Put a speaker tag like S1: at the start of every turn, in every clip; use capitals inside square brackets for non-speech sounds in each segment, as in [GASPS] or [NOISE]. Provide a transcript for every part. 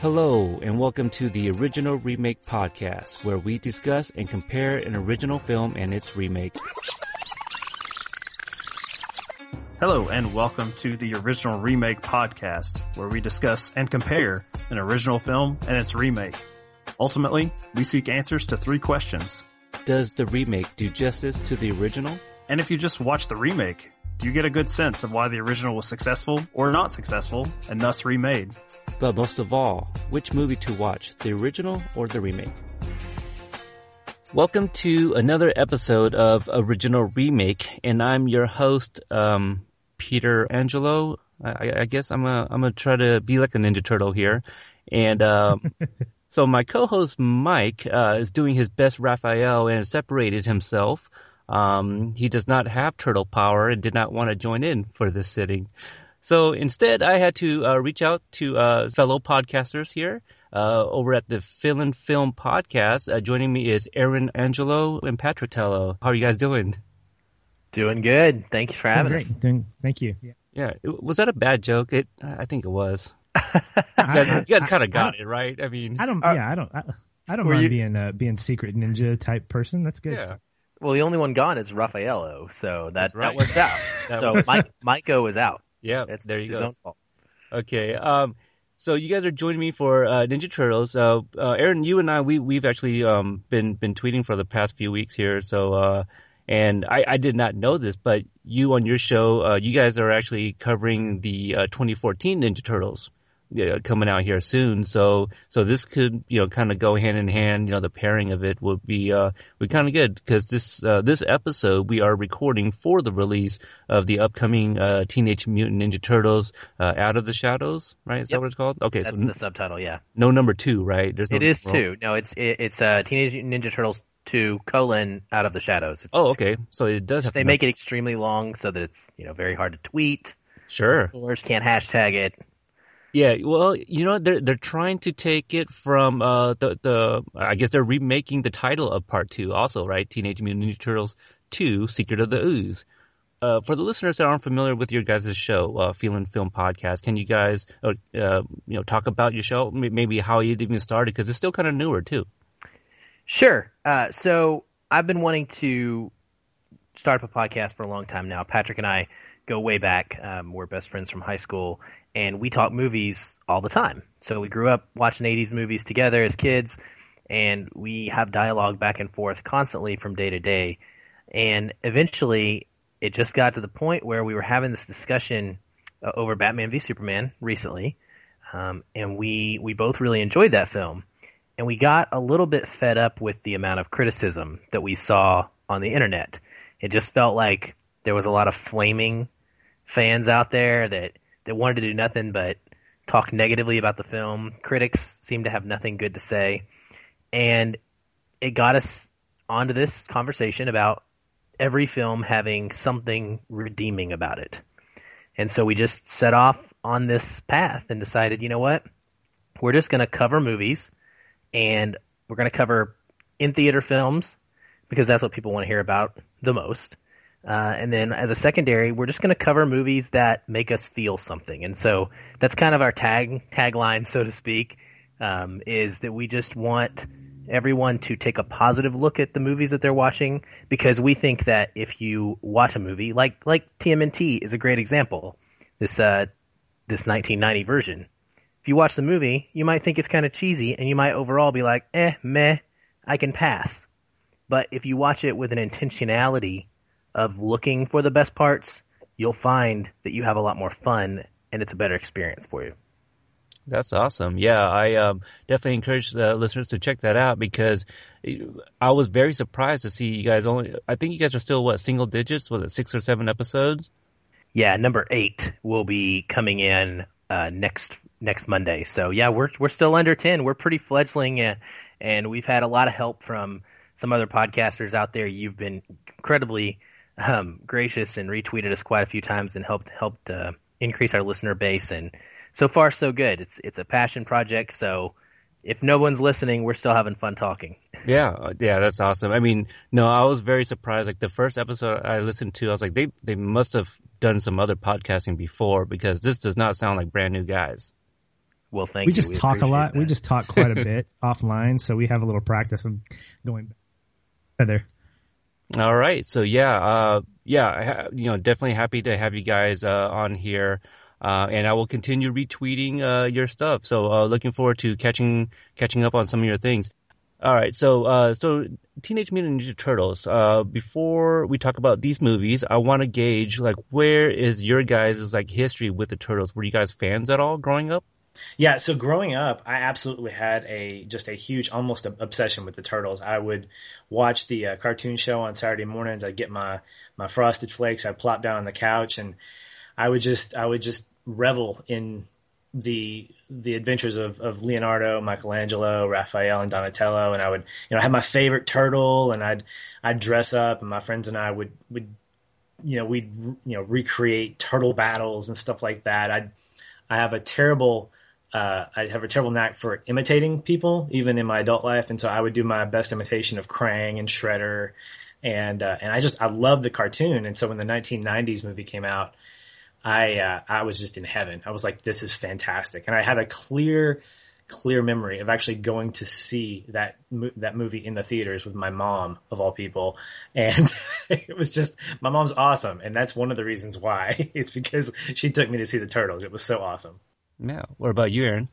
S1: Hello, and welcome to the Original Remake Podcast, where we discuss and compare an original film and its remake.
S2: Hello, and welcome to the Original Remake Podcast, where we discuss and compare an original film and its remake. Ultimately, we seek answers to three questions.
S1: Does the remake do justice to the original?
S2: And if you just watch the remake, you get a good sense of why the original was successful or not successful and thus remade?
S1: But most of all, which movie to watch, the original or the remake? Welcome to another episode of Original Remake, and I'm your host, um, Peter Angelo. I, I guess I'm gonna I'm gonna try to be like a Ninja Turtle here, and um, [LAUGHS] so my co-host Mike uh, is doing his best Raphael and has separated himself. Um, he does not have turtle power and did not want to join in for this sitting. So instead, I had to uh, reach out to uh, fellow podcasters here uh, over at the Feeling Film Podcast. Uh, joining me is Aaron Angelo and Patrick Tello. How are you guys doing?
S3: Doing good. Thank you for having
S4: Doing
S3: us.
S4: Doing, thank you. Yeah.
S1: Yeah, was that a bad joke? It, I think it was. [LAUGHS] You guys, guys kind of got it, right? I mean,
S4: I don't.
S3: Uh,
S4: yeah, I don't. I, I don't mind
S3: you-
S4: being uh, being secret ninja type person. That's good.
S1: yeah.
S3: Well, the only one gone is Raffaello, so that,
S1: right. [LAUGHS]
S3: that works out. So. Mike Maiko is out.
S1: Yeah,
S3: It's,
S1: there you
S3: it's
S1: go.
S3: his own fault.
S1: Okay. Um, so you guys are joining me for uh, Ninja Turtles. Uh, uh, Aaron, you and I, we we've actually um, been been tweeting for the past few weeks here. So, uh, and I, I did not know this, but you on your show, uh, you guys are actually covering the uh, 2014 Ninja Turtles. Yeah, coming out here soon, so so this could you know kind of go hand in hand. You know, the pairing of it would be uh would kind of good because this uh, this episode we are recording for the release of the upcoming uh, Teenage Mutant Ninja Turtles uh, Out of the Shadows, right? Is that what it's called? Okay,
S3: That's
S1: so n-
S3: the subtitle. Yeah,
S1: no number two, right? There's no
S3: it is two. No, it's it, it's uh, Teenage Mutant Ninja Turtles two colon Out of the Shadows. It's,
S1: Oh, okay. So it does have
S3: They
S1: to
S3: make it extremely long so that it's you know very hard to tweet.
S1: sure.
S3: Followers can't hashtag it.
S1: Yeah, well, you know, they're they're trying to take it from uh the the I guess they're remaking the title of part two also, right? Teenage Mutant Ninja Turtles two: Secret of the Ooze. Uh, for the listeners that aren't familiar with your guys' show, uh, Feeling Film Podcast, can you guys, uh, uh, you know, talk about your show? Maybe how you even started because it's still kind of newer too.
S3: Sure. Uh, so I've been wanting to start up a podcast for a long time now. Patrick and I go way back. Um, we're best friends from high school, and we talk movies all the time. So we grew up watching 80s movies together as kids, and we have dialogue back and forth constantly from day to day. And eventually, it just got to the point where we were having this discussion uh, over Batman v Superman recently, um, and we we both really enjoyed that film and we got a little bit fed up with the amount of criticism that we saw on the internet. It just felt like there was a lot of flaming fans out there that, that wanted to do nothing but talk negatively about the film. Critics seemed to have nothing good to say. And it got us onto this conversation about every film having something redeeming about it. And so we just set off on this path and decided, you know what? We're just going to cover movies and we're going to cover in theater films because that's what people want to hear about the most. Uh, and then as a secondary, we're just going to cover movies that make us feel something. And so that's kind of our tag tagline, so to speak, um, is that we just want everyone to take a positive look at the movies that they're watching because we think that if you watch a movie like like TMNT is a great example. This uh, this 1990 version if you watch the movie, you might think it's kind of cheesy and you might overall be like, eh, meh, I can pass. But if you watch it with an intentionality of looking for the best parts, you'll find that you have a lot more fun and it's a better experience for you.
S1: That's awesome. Yeah, I um, definitely encourage the listeners to check that out because I was very surprised to see you guys only. I think you guys are still what single digits? Was it six or seven episodes?
S3: Yeah, number eight will be coming in uh, next next Monday. So yeah, we're we're still under ten. We're pretty fledgling, uh, and we've had a lot of help from some other podcasters out there. You've been incredibly um, gracious and retweeted us quite a few times and helped helped uh, increase our listener base. And so far, so good. It's it's a passion project. So if no one's listening, we're still having fun talking. [LAUGHS]
S1: Yeah, uh, yeah, that's awesome. I mean, no, I was very surprised. Like the first episode I listened to, I was like, they they must have done some other podcasting before because this does not sound like brand new guys.
S3: Well, thank you.
S4: we
S3: you.
S4: just talk a
S3: appreciate
S4: lot. We just talk quite a [LAUGHS] bit offline, so we have a little practice of going together.
S1: All right. So yeah, uh, yeah, you know, definitely happy to have you guys uh, on here, uh, and I will continue retweeting uh, your stuff. So uh, looking forward to catching catching up on some of your things. All right. So uh, so Teenage Mutant Ninja Turtles. Uh, before we talk about these movies, I want to gauge like where is your guys' like history with the Turtles? Were you guys fans at all growing up?
S5: Yeah, so growing up, I absolutely had a just a huge, almost a, obsession with the turtles. I would watch the uh, cartoon show on Saturday mornings. I'd get my my frosted flakes. I'd plop down on the couch, and I would just I would just revel in the the adventures of, of Leonardo, Michelangelo, Raphael, and Donatello. And I would you know have my favorite turtle, and I'd I'd dress up, and my friends and I would would you know we'd you know recreate turtle battles and stuff like that. I'd I have a terrible uh, I have a terrible knack for imitating people, even in my adult life, and so I would do my best imitation of Krang and Shredder, and uh, and I just I love the cartoon, and so when the 1990s movie came out, I uh, I was just in heaven. I was like, this is fantastic, and I have a clear clear memory of actually going to see that that movie in the theaters with my mom of all people, and [LAUGHS] it was just my mom's awesome, and that's one of the reasons why. [LAUGHS] It's because she took me to see the turtles. It was so awesome.
S1: Yeah. What about you, Aaron?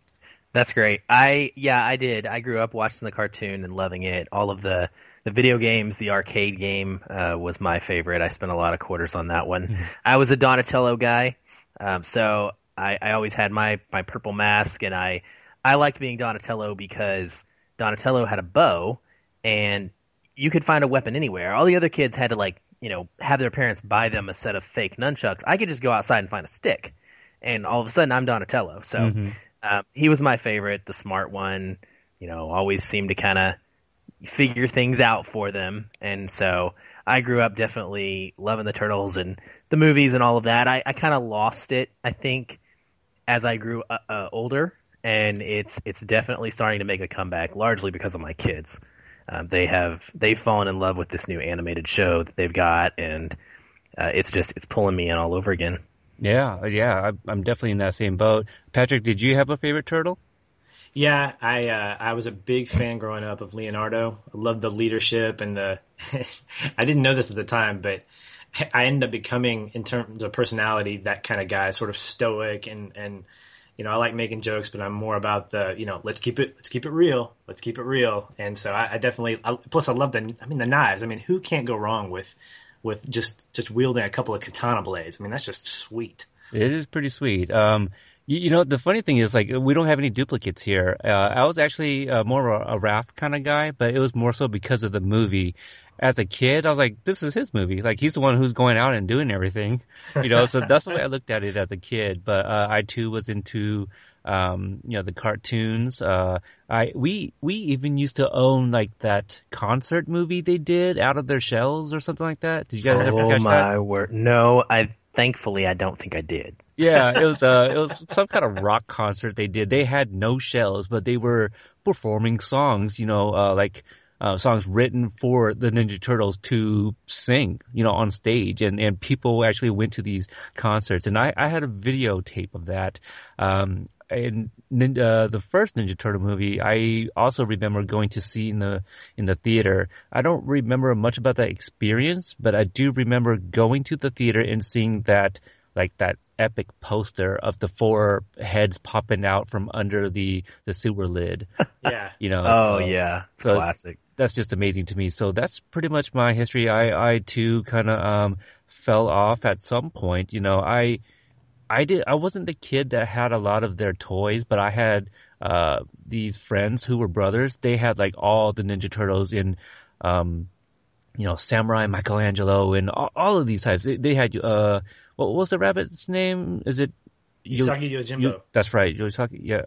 S3: That's great. I yeah, I did. I grew up watching the cartoon and loving it. All of the the video games, the arcade game uh, was my favorite. I spent a lot of quarters on that one. I was a Donatello guy, um, so I, I always had my my purple mask, and I I liked being Donatello because Donatello had a bow, and you could find a weapon anywhere. All the other kids had to like you know have their parents buy them a set of fake nunchucks. I could just go outside and find a stick, and all of a sudden I'm Donatello. So.
S1: Mhm.
S3: Um, he was my favorite, the smart one. You know, always seemed to kind of figure things out for them, and so I grew up definitely loving the turtles and the movies and all of that. I, I kind of lost it, I think, as I grew uh, uh, older, and it's it's definitely starting to make a comeback, largely because of my kids. Um, they have they've fallen in love with this new animated show that they've got, and uh, it's just it's pulling me in all over again.
S1: Yeah, yeah, I, I'm definitely in that same boat. Patrick, did you have a favorite turtle?
S5: Yeah, I uh, I was a big fan growing up of Leonardo. I loved the leadership and the. [LAUGHS] I didn't know this at the time, but I ended up becoming, in terms of personality, that kind of guy, sort of stoic and and you know I like making jokes, but I'm more about the you know let's keep it let's keep it real, let's keep it real. And so I, I definitely I, plus I love the I mean the knives. I mean who can't go wrong with with just just wielding a couple of katana blades? I mean that's just sweet.
S1: It is pretty sweet. Um, you, you know, the funny thing is, like, we don't have any duplicates here. Uh, I was actually uh, more of a, a Raph kind of guy, but it was more so because of the movie. As a kid, I was like, this is his movie. Like, he's the one who's going out and doing everything, you know, so that's the way I looked at it as a kid. But, uh, I too was into, um, you know, the cartoons. Uh, I, we, we even used to own like that concert movie they did out of their shells or something like that. Did you guys ever
S3: oh
S1: catch that?
S3: Oh my word! No, I thankfully I don't think I did.
S1: Yeah, it was uh [LAUGHS] it was some kind of rock concert they did. They had no shells, but they were performing songs, you know, uh like uh songs written for the Ninja Turtles to sing, you know, on stage and and people actually went to these concerts and I I had a videotape of that. Um and Ninja, the first Ninja Turtle movie, I also remember going to see in the in the theater. I don't remember much about that experience, but I do remember going to the theater and seeing that like that epic poster of the four heads popping out from under the the sewer lid. [LAUGHS]
S5: Yeah. [LAUGHS]
S1: You know.
S3: Oh
S1: so
S3: yeah, it's
S1: so-
S3: classic.
S1: That's just amazing to me. So that's pretty much my history. I I too kind of um fell off at some point. You know, I I did I wasn't the kid that had a lot of their toys, but I had uh these friends who were brothers. They had like all the Ninja Turtles in um you know, Samurai Michelangelo and all, all of these types. They, they had uh what was the rabbit's name? Is it Yo-
S5: Usagi Yojimbo.
S1: Yo- that's right, Usagi. Yeah,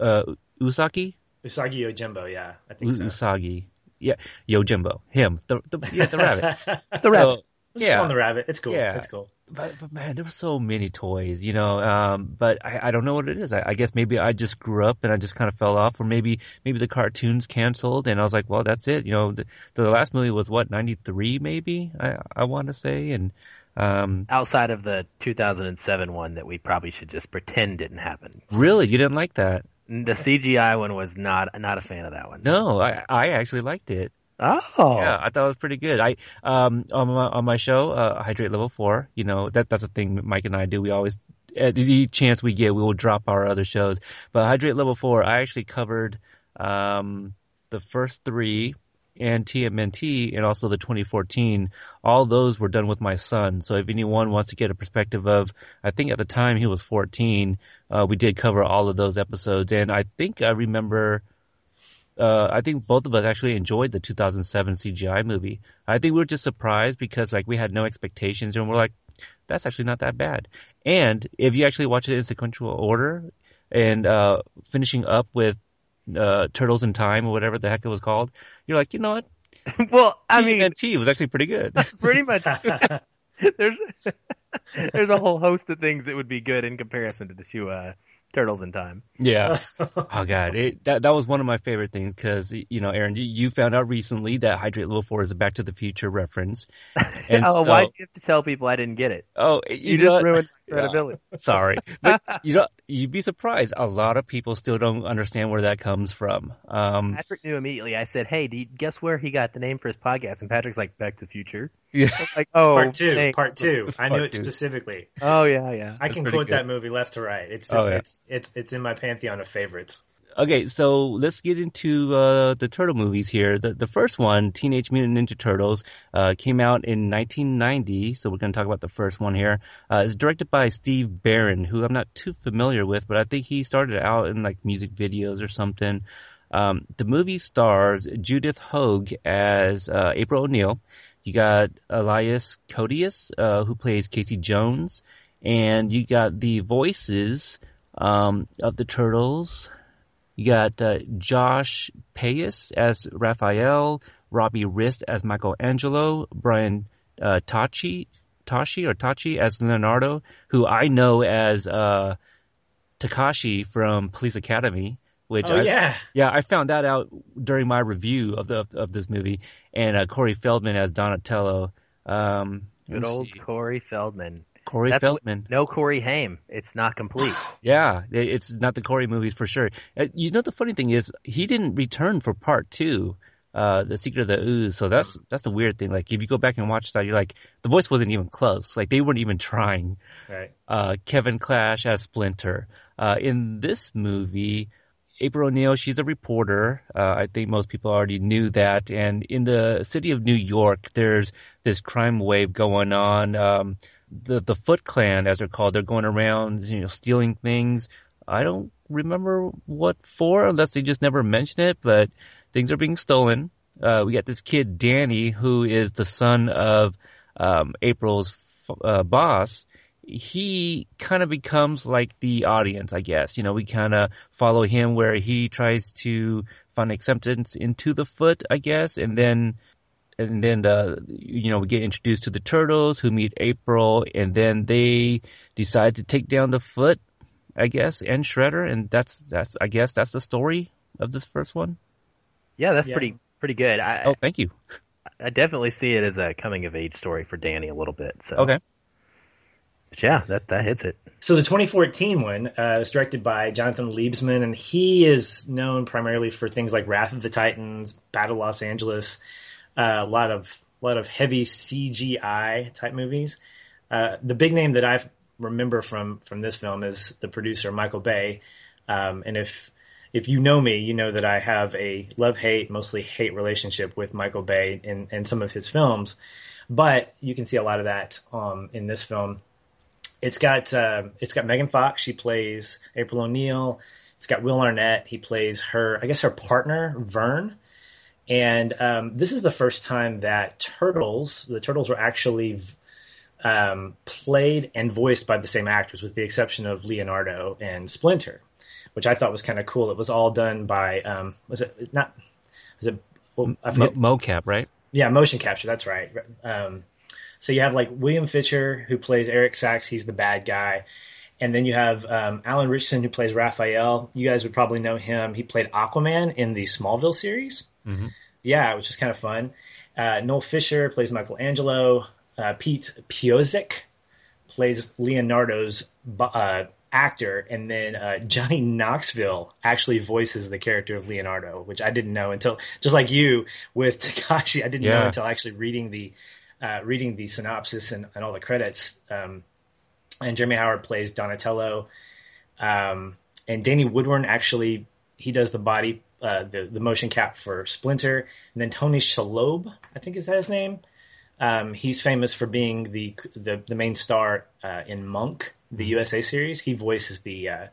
S1: uh, Usagi,
S5: Usagi Yojimbo, yeah, I think so.
S1: Usagi. Yeah, Yojimbo. Him. The the yeah the rabbit. [LAUGHS]
S5: the
S1: So,
S5: Just
S1: yeah.
S5: the rabbit. It's cool.
S1: Yeah.
S5: It's cool.
S1: But, but man, there were so many toys, you know. Um, but I, I don't know what it is. I, I guess maybe I just grew up and I just kind of fell off, or maybe maybe the cartoons canceled, and I was like, well, that's it. You know, the, the last movie was what ninety three, maybe I I want to say, and Um,
S3: Outside of the 2007 one that we probably should just pretend didn't happen.
S1: really, you didn't like that?
S3: The CGI one was not not a fan of that one.
S1: No, I I actually liked it.
S3: Oh.
S1: Yeah, I thought it was pretty good. I um on my on my show, uh, Hydrate Level Four. You know that that's a thing Mike and I do. We always at any chance we get, we will drop our other shows. But Hydrate Level Four, I actually covered um the first three and TMNT and also the 2014. All those were done with my son. So if anyone wants to get a perspective of, I think at the time he was 14, uh, we did cover all of those episodes. And I think I remember, uh, I think both of us actually enjoyed the 2007 CGI movie. I think we were just surprised because like we had no expectations and we're like, that's actually not that bad. And if you actually watch it in sequential order and, uh, finishing up with uh, Turtles in Time or whatever the heck it was called, you're like, you know what? [LAUGHS]
S3: well, I mean,
S1: TMNT was actually pretty good. [LAUGHS]
S3: pretty much. [LAUGHS] there's there's a whole host of things that would be good in comparison to the two uh, Turtles in Time.
S1: yeah. [LAUGHS] Oh god, it, that that was one of my favorite things because you know, Aaron, you, you found out recently that Hydrate Level Four is a Back to the Future reference. [LAUGHS] And
S3: oh,
S1: so,
S3: why do you have to tell people I didn't get it?
S1: oh,
S3: You,
S1: you,
S3: just
S1: know what?
S3: ruined my
S1: Yeah.
S3: credibility. [LAUGHS]
S1: Sorry, but [LAUGHS] you know, you'd be surprised. A lot of people still don't understand where that comes from. Um,
S3: Patrick knew immediately. I said, "Hey, do you, guess where he got the name for his podcast?" And Patrick's like, "Back to the Future."
S1: yeah.
S3: Like, "Oh,
S5: part two,
S3: thanks.
S5: part two. [LAUGHS] I knew
S1: Part
S5: it
S1: two.
S5: specifically.
S3: Oh yeah, yeah.
S5: I can quote
S1: good.
S5: that movie left to right. It's just,
S1: Oh, yeah.
S5: it's it's it's in my pantheon of favorites.
S1: Okay, so let's get into uh, the turtle movies here. The the first one, Teenage Mutant Ninja Turtles, uh, came out in 1990. So we're going to talk about the first one here. Uh, it's directed by Steve Barron, who I'm not too familiar with, but I think he started out in like music videos or something. Um, the movie stars Judith Hoag as uh, April O'Neil. You got Elias Koteas, uh, who plays Casey Jones, and you got the voices um, of the turtles. You got uh, Josh Pais as Raphael, Robbie Rist as Michelangelo, Brian uh, Tachi, Tashi or Tachi as Leonardo, who I know as uh, Takashi from Police Academy. Which
S5: Oh
S1: I,
S5: yeah,
S1: yeah, I found that out during my review of the of this movie, and uh, Corey Feldman as Donatello. Um,
S3: Good old
S1: see.
S3: Corey Feldman.
S1: Corey
S3: That's
S1: Feldman.
S3: No Corey Haim. It's not complete. [GASPS]
S1: Yeah, it's not the Corey movies for sure. Uh, You know, the funny thing is, he didn't return for part two, uh, The Secret of the Ooze. So that's that's the weird thing. Like, if you go back and watch that, you're like, the voice wasn't even close. Like, they weren't even trying.
S5: right.
S1: Uh, Kevin Clash as Splinter. Uh, in this movie, April O'Neil, she's a reporter. Uh, I think most people already knew that. And in the city of New York, there's this crime wave going on. Um, the the Foot Clan, as they're called, they're going around, you know, stealing things. I don't remember what for, unless they just never mention it. But things are being stolen. Uh, we got this kid Danny, who is the son of um, April's uh, boss. He kind of becomes like the audience, I guess. You know, we kind of follow him where he tries to find acceptance into the foot, I guess, and then and then the you know we get introduced to the turtles who meet April, and then they decide to take down the foot, I guess, and Shredder, and that's that's I guess that's the story of this first one.
S3: Yeah, that's
S5: Yeah.
S3: pretty pretty good. I,
S1: Oh, thank you.
S3: I definitely see it as a coming of age story for Danny a little bit. So
S1: Okay.
S3: But yeah, that that hits it.
S5: So the 2014 one uh, was directed by Jonathan Liebesman, and he is known primarily for things like Wrath of the Titans, Battle Los Angeles, a lot of lot of heavy CGI type movies. Uh, the big name that I remember from from this film is the producer Michael Bay, um, and if if you know me, you know that I have a love hate, mostly hate relationship with Michael Bay and in some of his films, but you can see a lot of that um, in this film it's got uh, it's got Megan Fox. She plays April O'Neil. It's got Will Arnett. He plays her, I guess, her partner Vern. And um, this is the first time that turtles, the turtles, were actually um, played and voiced by the same actors, with the exception of Leonardo and Splinter, which I thought was kind of cool. It was all done by um, was it not? Was it? Well, I
S1: Mo-
S5: forget.
S1: mocap, right?
S5: Yeah, motion capture. That's right. Um, so you have like William Fisher who plays Eric Sacks. He's the bad guy, and then you have um, Alan Ritchson who plays Raphael. You guys would probably know him. He played Aquaman in the Smallville series. Yeah, which is kind of fun. Uh, Noel Fisher plays Michelangelo. uh, Pete Ploszek plays Leonardo's uh, actor, and then uh, Johnny Knoxville actually voices the character of Leonardo, which I didn't know until just like you with [LAUGHS] Takashi, I didn't
S1: Yeah.
S5: know until actually reading the uh, reading the synopsis and, and all the credits. Um, and Jeremy Howard plays Donatello, um, and Danny Woodburn actually he does the body uh, the the motion cap for Splinter, and then Tony Shalhoub, I think is that his name. Um, he's famous for being the the, the main star uh, in Monk, the USA series. He voices the uh,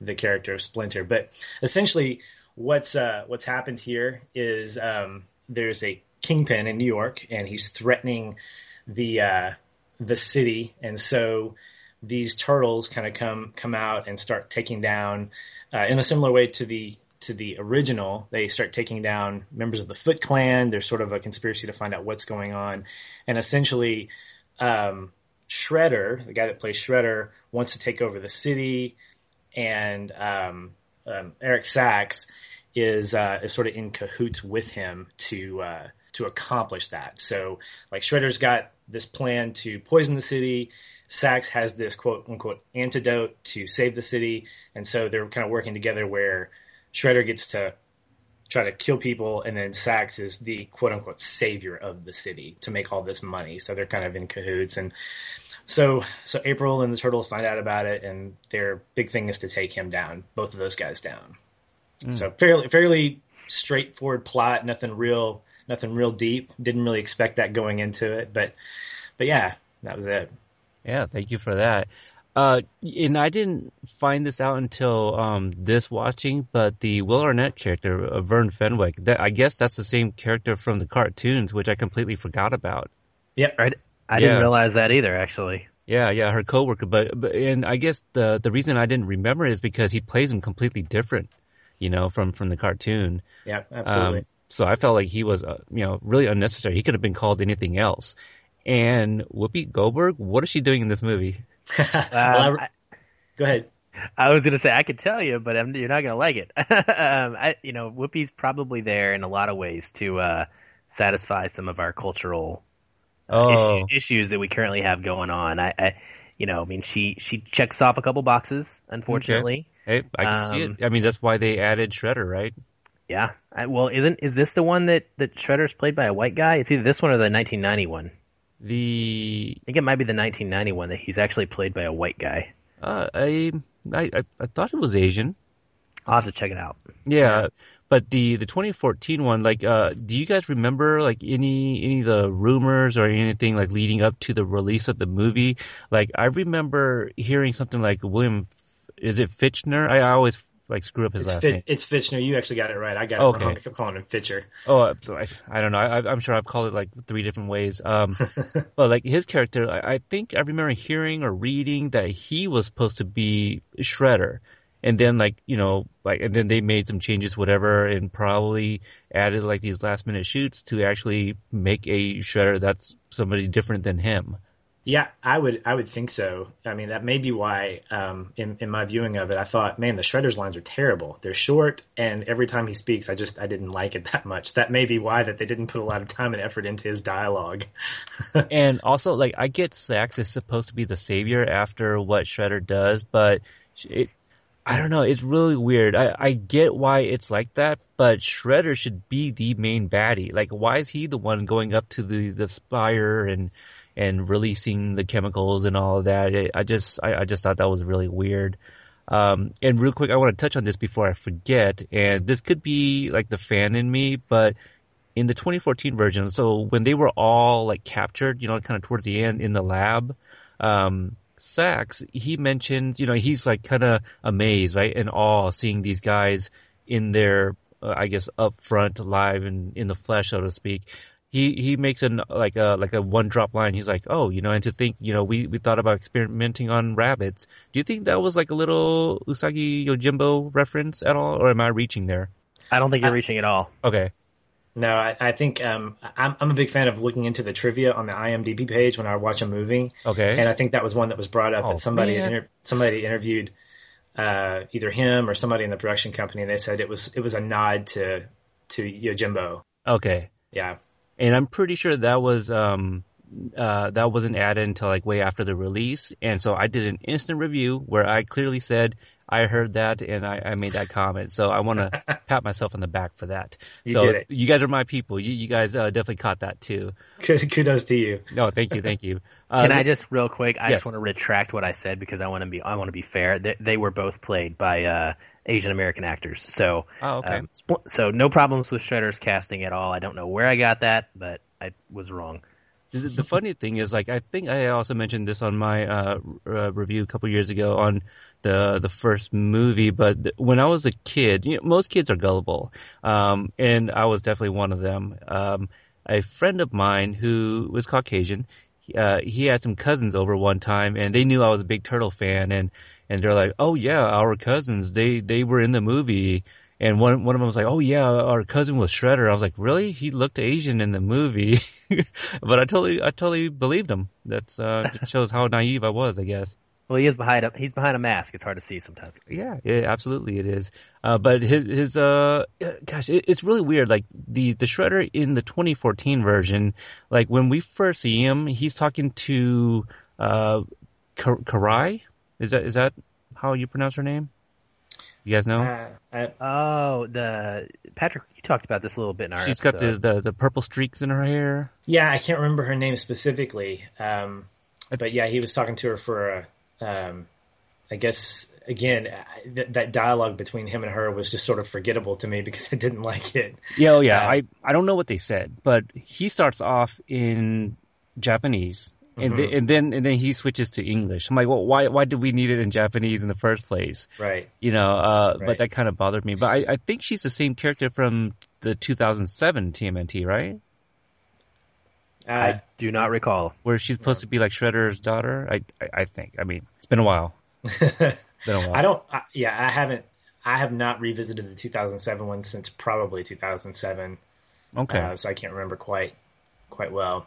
S5: the character of Splinter. But essentially, what's uh, what's happened here is um, there's a kingpin in New York, and he's threatening the uh, the city, and so these turtles kind of come come out and start taking down uh, in a similar way to the to the original. They start taking down members of the Foot Clan. There's sort of a conspiracy to find out what's going on, and essentially, um, Shredder, the guy that plays Shredder, wants to take over the city, and um, um, Eric Sacks is uh, is sort of in cahoots with him to uh, to accomplish that. So, like Shredder's got this plan to poison the city. Sacks has this quote unquote antidote to save the city, and so they're kind of working together where Shredder gets to try to kill people, and then Sacks is the quote unquote savior of the city to make all this money. So they're kind of in cahoots, and so so April and the Turtles find out about it, and their big thing is to take him down, both of those guys down. Mm. So fairly fairly straightforward plot, nothing real nothing real deep. Didn't really expect that going into it, but but yeah, that was it.
S1: Yeah, thank you for that. Uh, and I didn't find this out until um, this watching, but the Will Arnett character, uh, Vern Fenwick, that I guess that's the same character from the cartoons, which I completely forgot about.
S5: Yeah,
S3: Right? I
S1: Yeah.
S3: didn't realize that either, actually.
S1: Yeah, yeah, her coworker, but, but and I guess the the reason I didn't remember is because he plays him completely different, you know, from from the cartoon.
S5: Yeah, absolutely.
S1: Um, so I felt like he was, uh, you know, really unnecessary. He could have been called anything else. And Whoopi Goldberg, what is she doing in this movie? [LAUGHS]
S5: Well,
S3: Um, I,
S5: go ahead.
S3: I was gonna say I could tell you, but I'm, you're not gonna like it. [LAUGHS] um, I, you know, Whoopi's probably there in a lot of ways to uh, satisfy some of our cultural uh,
S1: Oh.
S3: issue, issues that we currently have going on. I, I, you know, I mean, she she checks off a couple boxes, unfortunately.
S1: Hey, I can see
S3: Um,
S1: it. I mean, that's why they added Shredder, right?
S3: Yeah. I, well, isn't is this the one that that Shredder's played by a white guy? It's either this one or the 1990 one.
S1: The
S3: I think it might be the 1991 that he's actually played by a white guy.
S1: uh, I, I I thought it was Asian.
S3: I'll have to check it out.
S1: Yeah, but the the 2014 one, like, uh, do you guys remember like any any of the rumors or anything like leading up to the release of the movie? Like, I remember hearing something like William, is it Fichtner? I, I always like screw up his
S5: It's,
S1: last
S5: Fit,
S1: name.
S5: it's Fichtner. You actually got it right. I got it
S1: Okay.
S5: wrong. I kept calling him Fitcher.
S1: Oh, I, I don't know. I, I'm sure I've called it like three different ways. Um, [LAUGHS] but like his character, I, I think I remember hearing or reading that he was supposed to be Shredder, and then like you know, like and then they made some changes, whatever, and probably added like these last minute shoots to actually make a Shredder that's somebody different than him.
S5: Yeah, I would I would think so. I mean, that may be why um, in in my viewing of it, I thought, man, the Shredder's lines are terrible. They're short, and every time he speaks, I just I didn't like it [LAUGHS] that much. That may be why that they didn't put a lot of time and effort into his dialogue. [LAUGHS]
S1: and also like I get Sacks is supposed to be the savior after what Shredder does, but it I don't know, it's really weird. I, I get why it's like that, but Shredder should be the main baddie. Like why is he the one going up to the, the spire and and releasing the chemicals and all of that? It, I just I, I just thought that was really weird. Um, and real quick, I want to touch on this before I forget. And this could be like the fan in me, but in the 2014 version, so when they were all like captured, you know, kind of towards the end in the lab, um, he mentions, you know, he's like kind of amazed, right, and awe seeing these guys in their, uh, I guess, up front, live and in the flesh, so to speak. He he makes an like a like a one drop line. He's like, oh, you know, and to think, you know, we we thought about experimenting on rabbits. Do you think that was like a little Usagi Yojimbo reference at all, or am I reaching there?
S3: I don't think you're reaching at all.
S1: Okay.
S5: No, I, I think um, I'm, I'm a big fan of looking into the trivia on the IMDb page when I watch a movie.
S1: Okay.
S5: And I think that was one that was brought up
S1: Oh,
S5: that somebody inter- somebody interviewed uh, either him or somebody in the production company, and they said it was it was a nod to to Yojimbo.
S1: Okay.
S5: Yeah,
S1: and I'm pretty sure that was um uh, that wasn't added until like way after the release, and so I did an instant review where I clearly said I heard that and I, I made that comment. So I want to [LAUGHS] pat myself on the back for that.
S5: You
S1: so
S5: did it.
S1: you guys are my people. You, you guys uh, definitely caught that too.
S5: Kudos to you.
S1: No, thank you, thank you. [LAUGHS] Uh,
S3: Can I just real quick? I
S1: Yes.
S3: just want to retract what I said because I want to be I want to be fair. They, they were both played by uh, Asian American actors, so
S1: Oh, okay.
S3: um, so no problems with Shredder's casting at all. I don't know where I got that, but I was wrong.
S1: the, the funny thing is, like, I think I also mentioned this on my uh, r- uh, review a couple years ago on the the first movie. But th- when I was a kid, you know, most kids are gullible, um, and I was definitely one of them. Um, a friend of mine who was Caucasian, uh, he had some cousins over one time, and they knew I was a big turtle fan, and and they're like, "Oh yeah, our cousins, they they were in the movie." And one one of them was like, "Oh yeah, our cousin was Shredder." I was like, "Really? He looked Asian in the movie?" [LAUGHS] but I totally I totally believed him. That's uh, shows how naive I was, I guess.
S3: Well, he is behind a he's behind a mask. It's hard to see sometimes.
S1: Yeah, yeah, absolutely it is. Uh, but his his uh, gosh, it, it's really weird. Like the the Shredder in the 2014 version, like when we first see him, he's talking to uh, Ka- Karai. Is that is that how you pronounce her name? You guys know?
S5: Uh, I,
S3: Oh, the Patrick, you talked about this a little bit in our.
S1: She's got the, the the purple streaks in her hair.
S5: yeah, I can't remember her name specifically. Um, but yeah, he was talking to her for a. Um, I guess again, th- that dialogue between him and her was just sort of forgettable to me [LAUGHS] because I didn't like it.
S1: Yeah, oh yeah.
S5: Uh,
S1: I I don't know what they said, but he starts off in Japanese, and
S5: Mm-hmm.
S1: then and then and then he switches to English. I'm like, well, why why did we need it in Japanese in the first place?
S5: Right.
S1: You know, uh,
S5: Right.
S1: but that kind of bothered me. But I, I think she's the same character from the 2007 TMNT, right?
S5: Uh,
S3: I do not recall.
S1: Where she's supposed to be like Shredder's daughter. I I, I think. I mean, it's been a while. [LAUGHS] Been a while.
S5: I don't. I, yeah, I haven't. I have not revisited the 2007 one since probably 2007.
S1: Okay.
S5: Uh, so I can't remember quite quite well.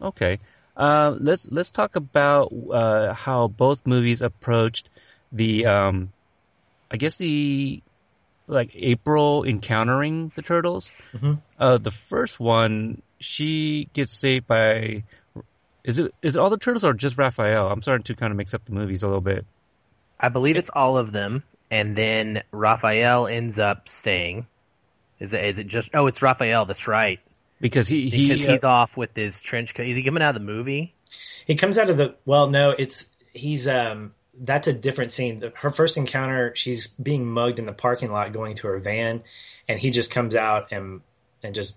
S1: Okay. Uh, let's let's talk about uh, how both movies approached the, um, I guess the like April encountering the turtles.
S5: Mhm.
S1: Uh, the first one, she gets saved by. Is it is it all the turtles or just Raphael? I'm starting to kind of mix up the movies a little bit.
S3: I believe it's all of them, and then Raphael ends up staying. Is it? Is it just? Oh, it's Raphael. That's right.
S1: Because he he
S3: Because
S1: uh,
S3: he's off with his trench coat. Is he coming out of the movie?
S5: He comes out of the. Well, no, it's he's. um That's a different scene. Her first encounter, she's being mugged in the parking lot, going to her van, and he just comes out and and just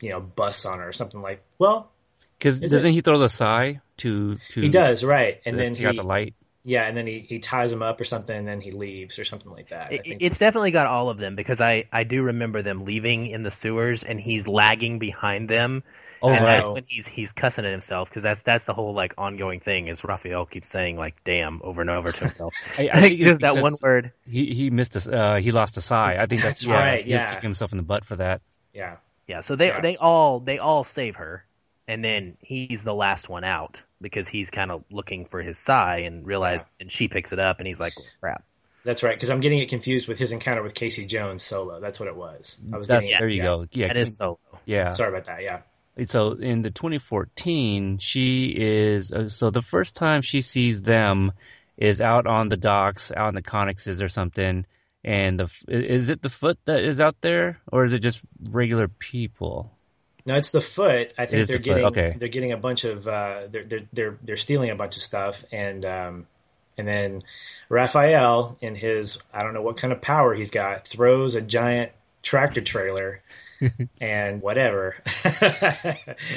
S5: you know busts on her or something like. Well,
S1: because doesn't
S5: it-
S1: he throw the sai to to
S5: he does right, and
S1: to
S5: then he
S1: out the light?
S5: yeah, and then he, he ties him up or something, and then he leaves or something like that. I
S3: It,
S5: think.
S3: it's definitely got all of them because I I do remember them leaving in the sewers, and he's lagging behind them.
S1: Oh
S3: and
S1: right.
S3: that's when he's he's cussing at himself because that's that's the whole like ongoing thing is Raphael keeps saying like "damn" over and over to himself. [LAUGHS]
S1: I,
S3: I think just that one word.
S1: He he missed a uh, he lost a sai. I think that's,
S5: That's [LAUGHS]
S1: yeah,
S5: right,
S1: He was
S5: yeah.
S1: kicking himself in the butt for that.
S5: yeah,
S3: Yeah, so they
S5: Yeah.
S3: they all they all save her, and then he's the last one out because he's kind of looking for his sai and realize, and she picks it up, and he's like, "Crap."
S5: that's right. Because I'm getting it confused with his encounter with Casey Jones solo. That's what it was. I was
S1: That's,
S5: getting it.
S1: there you
S5: yeah.
S1: go. Yeah,
S3: That is solo.
S1: yeah.
S5: Sorry about that. Yeah.
S1: So in the 2014, she is uh, so the first time she sees them is out on the docks, out in the conexes or something. And the is it the foot that is out there, or is it just regular people?
S5: No, it's the foot. I think they're
S1: the
S5: getting
S1: okay.
S5: they're getting a bunch of uh, they're they're they're they're stealing a bunch of stuff, and um, and then Raphael in his I don't know what kind of power he's got throws a giant tractor trailer [LAUGHS] and whatever [LAUGHS]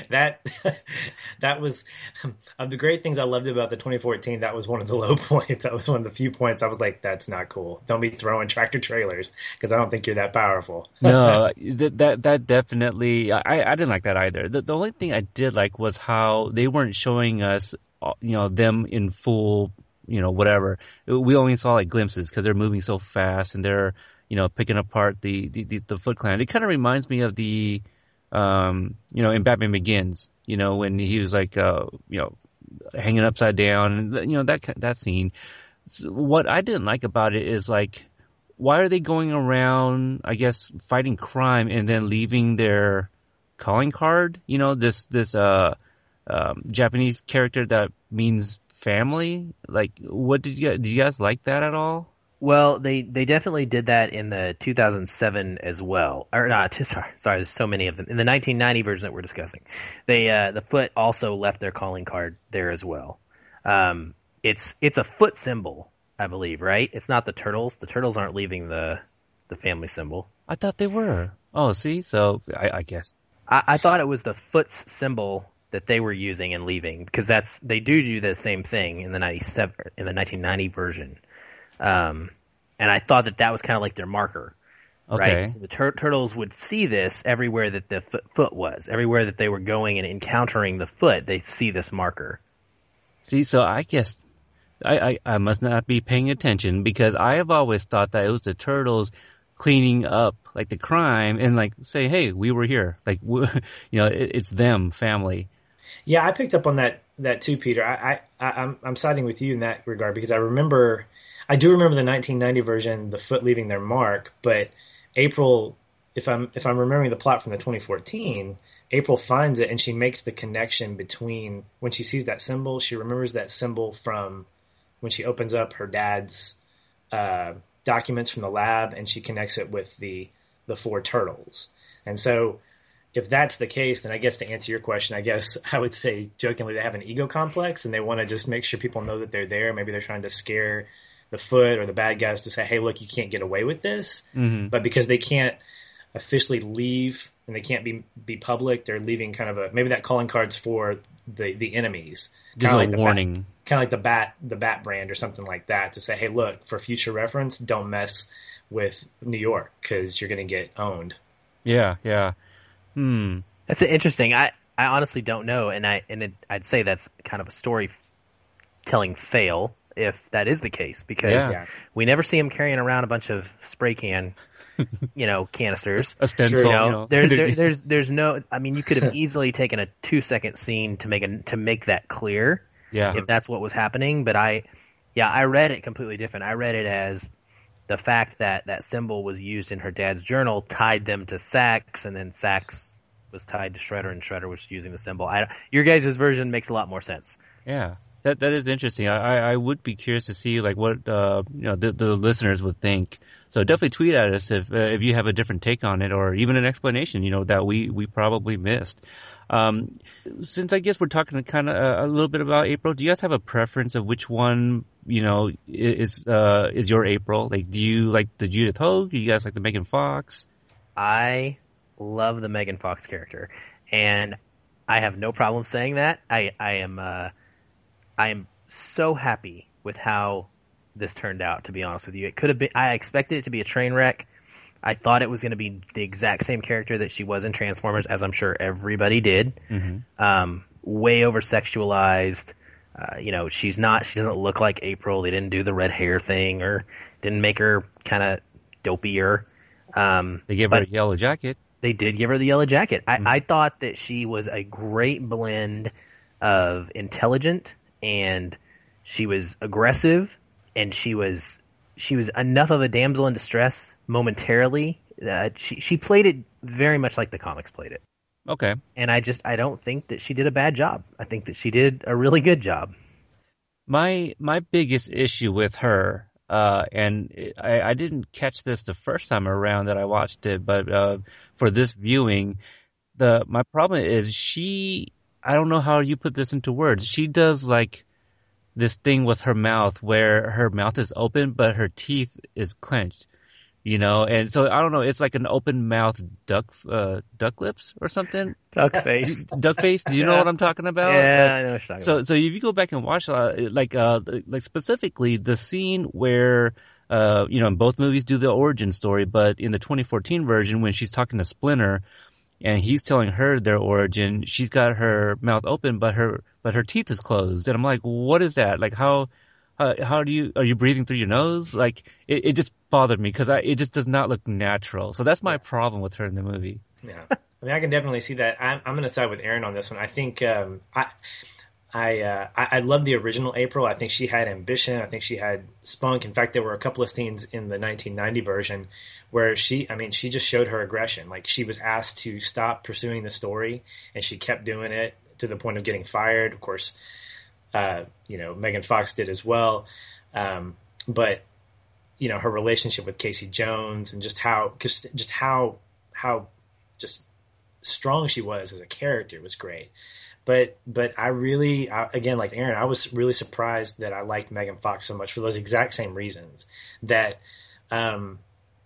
S5: that [LAUGHS] that was of the great things I loved about the 2014. That was one of the low points. That was one of the few points I was like, that's not cool. Don't be throwing tractor trailers because I don't think you're that powerful.
S1: no, that that that definitely. I I didn't like that either. The the only thing I did like was how they weren't showing us, uh, you know, them in full, you know, whatever. We only saw like glimpses because they're moving so fast and they're, you know, picking apart the the the, the Foot Clan. It kind of reminds me of the, um, you know, in Batman Begins. You know, when he was like, uh, you know, hanging upside down, and you know that that scene. So what I didn't like about it is like why are they going around i guess fighting crime and then leaving their calling card you know this this uh um, Japanese character that means family. Like, what did you did you guys like that at all?
S3: Well, they, they definitely did that in the 2007 as well. Or not, sorry, sorry, there's so many of them. In the 1990 version that we're discussing, they uh, the foot also left their calling card there as well. Um, it's it's a foot symbol, I believe, right? It's not the turtles. The turtles aren't leaving the the family symbol.
S1: I thought they were. Oh, see, so I, I guess
S3: I, I thought it was the foot's symbol that they were using and leaving because that's they do do the same thing in the 97 in the 1990 version. Um, and I thought that that was kind of like their marker.
S1: okay.
S3: Right. So the tur- turtles would see this everywhere that the foot, foot was, everywhere that they were going and encountering the foot. They see this marker.
S1: See, so I guess I, I, I must not be paying attention because I have always thought that it was the turtles cleaning up like the crime and like say, hey, we were here. Like, [LAUGHS] you know, it, it's them, family.
S5: Yeah, I picked up on that that too, Peter. I, I I'm I'm siding with you in that regard because I remember, I do remember the 1990 version, the foot leaving their mark, but April, if I'm if I'm remembering the plot from the 2014, April finds it and she makes the connection between when she sees that symbol, she remembers that symbol from when she opens up her dad's uh, documents from the lab and she connects it with the the four turtles. And so if that's the case, then I guess to answer your question, I guess [LAUGHS] I would say jokingly they have an ego complex and they want to just make sure people know that they're there. Maybe they're trying to scare the foot or the bad guys to say, "Hey, look, you can't get away with this."
S1: Mm-hmm.
S5: But because they can't officially leave and they can't be be public, they're leaving kind of a maybe that calling cards for the the enemies, Kinda
S1: a
S5: like the bat-
S1: warning.
S5: kind of like the bat the bat brand or something like that to say, "Hey, look, for future reference, don't mess with New York because you're going to get owned."
S1: Yeah, yeah. Hmm.
S3: That's interesting. I, I honestly don't know, and I and it, I'd say that's kind of a storytelling fail if that is the case because
S1: Yeah.
S3: We never see him carrying around a bunch of spray can, [LAUGHS] you know, canisters.
S1: A stencil.
S3: You know,
S1: you know.
S3: there, there, [LAUGHS] there's there's no. I mean, you could have easily taken a two second scene to make a, to make that clear
S1: yeah.
S3: if that's what was happening. But I, yeah, I read it completely different. I read it as the fact that that symbol was used in her dad's journal tied them to Sacks, and then Sacks was tied to Shredder, and Shredder was using the symbol. I, your guys' version makes a lot more sense.
S1: Yeah, that that is interesting. I, I, would be curious to see like what uh, you know the, the listeners would think. So definitely tweet at us if uh, if you have a different take on it or even an explanation. You know that we we probably missed. Um, since I guess we're talking kind of uh, a little bit about April, do you guys have a preference of which one you know is uh, is your April? Like, do you like the Judith Hoag? Do you guys like the Megan Fox?
S3: I love the Megan Fox character, and I have no problem saying that. I I am uh, I am so happy with how this turned out. To be honest with you, it could have been. I expected it to be a train wreck. I thought it was going to be the exact same character that she was in Transformers, as I'm sure everybody did.
S1: Mm-hmm.
S3: Um, way over sexualized. Uh, you know, she's not. She doesn't look like April. They didn't do the red hair thing, or didn't make her kind of dopier. Um,
S1: They gave her a yellow jacket.
S3: they did give her the yellow jacket. I, I thought that she was a great blend of intelligent and she was aggressive and she was she was enough of a damsel in distress momentarily. Uh, she she played it very much like the comics played it,
S1: Okay.
S3: and I just I don't think that she did a bad job. I think that she did a really good job.
S1: My my biggest issue with her, uh, and I, I didn't catch this the first time around that I watched it, but uh, for this viewing, the my problem is she. I don't know how you put this into words. She does like this thing with her mouth where her mouth is open but her teeth is clenched. You know, and so I don't know. It's like an open mouth duck, uh, duck lips or something.
S3: Duck face. [LAUGHS]
S1: duck face. Do you know what I'm talking about?
S3: yeah, I know what you're talking
S1: So,
S3: about.
S1: so if you go back and watch, uh, like, uh, like specifically the scene where, uh, you know, in both movies do the origin story, but in the 2014 version, when she's talking to Splinter, and he's telling her their origin, she's got her mouth open, but her but her teeth is closed, and I'm like, what is that? Like, how? Uh, how do you are you breathing through your nose? Like it, it just bothered me because it just does not look natural. So that's my problem with her in the movie.
S5: Yeah, I mean, I can definitely see that. I'm, I'm going to side with Aaron on this one. I think um, I, I, uh, I, I love the original April. I think she had ambition. I think she had spunk. In fact, there were a couple of scenes in the 1990 version where she, I mean, she just showed her aggression. Like she was asked to stop pursuing the story, and she kept doing it to the point of getting fired. Of course, uh, you know Megan Fox did as well, um, but you know her relationship with Casey Jones and just how just just how how just strong she was as a character was great. But but I really I, again like Aaron, I was really surprised that I liked Megan Fox so much for those exact same reasons. That um,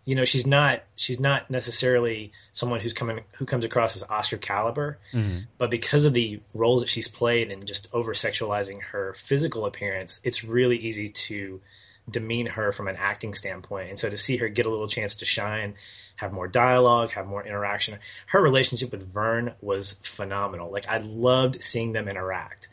S5: you know she's not she's not necessarily someone who's coming who comes across as Oscar caliber, mm-hmm. but because of the roles that she's played and just over sexualizing her physical appearance, it's really easy to demean her from an acting standpoint. And so to see her get a little chance to shine have more dialogue, have more interaction. Her relationship with Vern was phenomenal. Like I loved seeing them interact.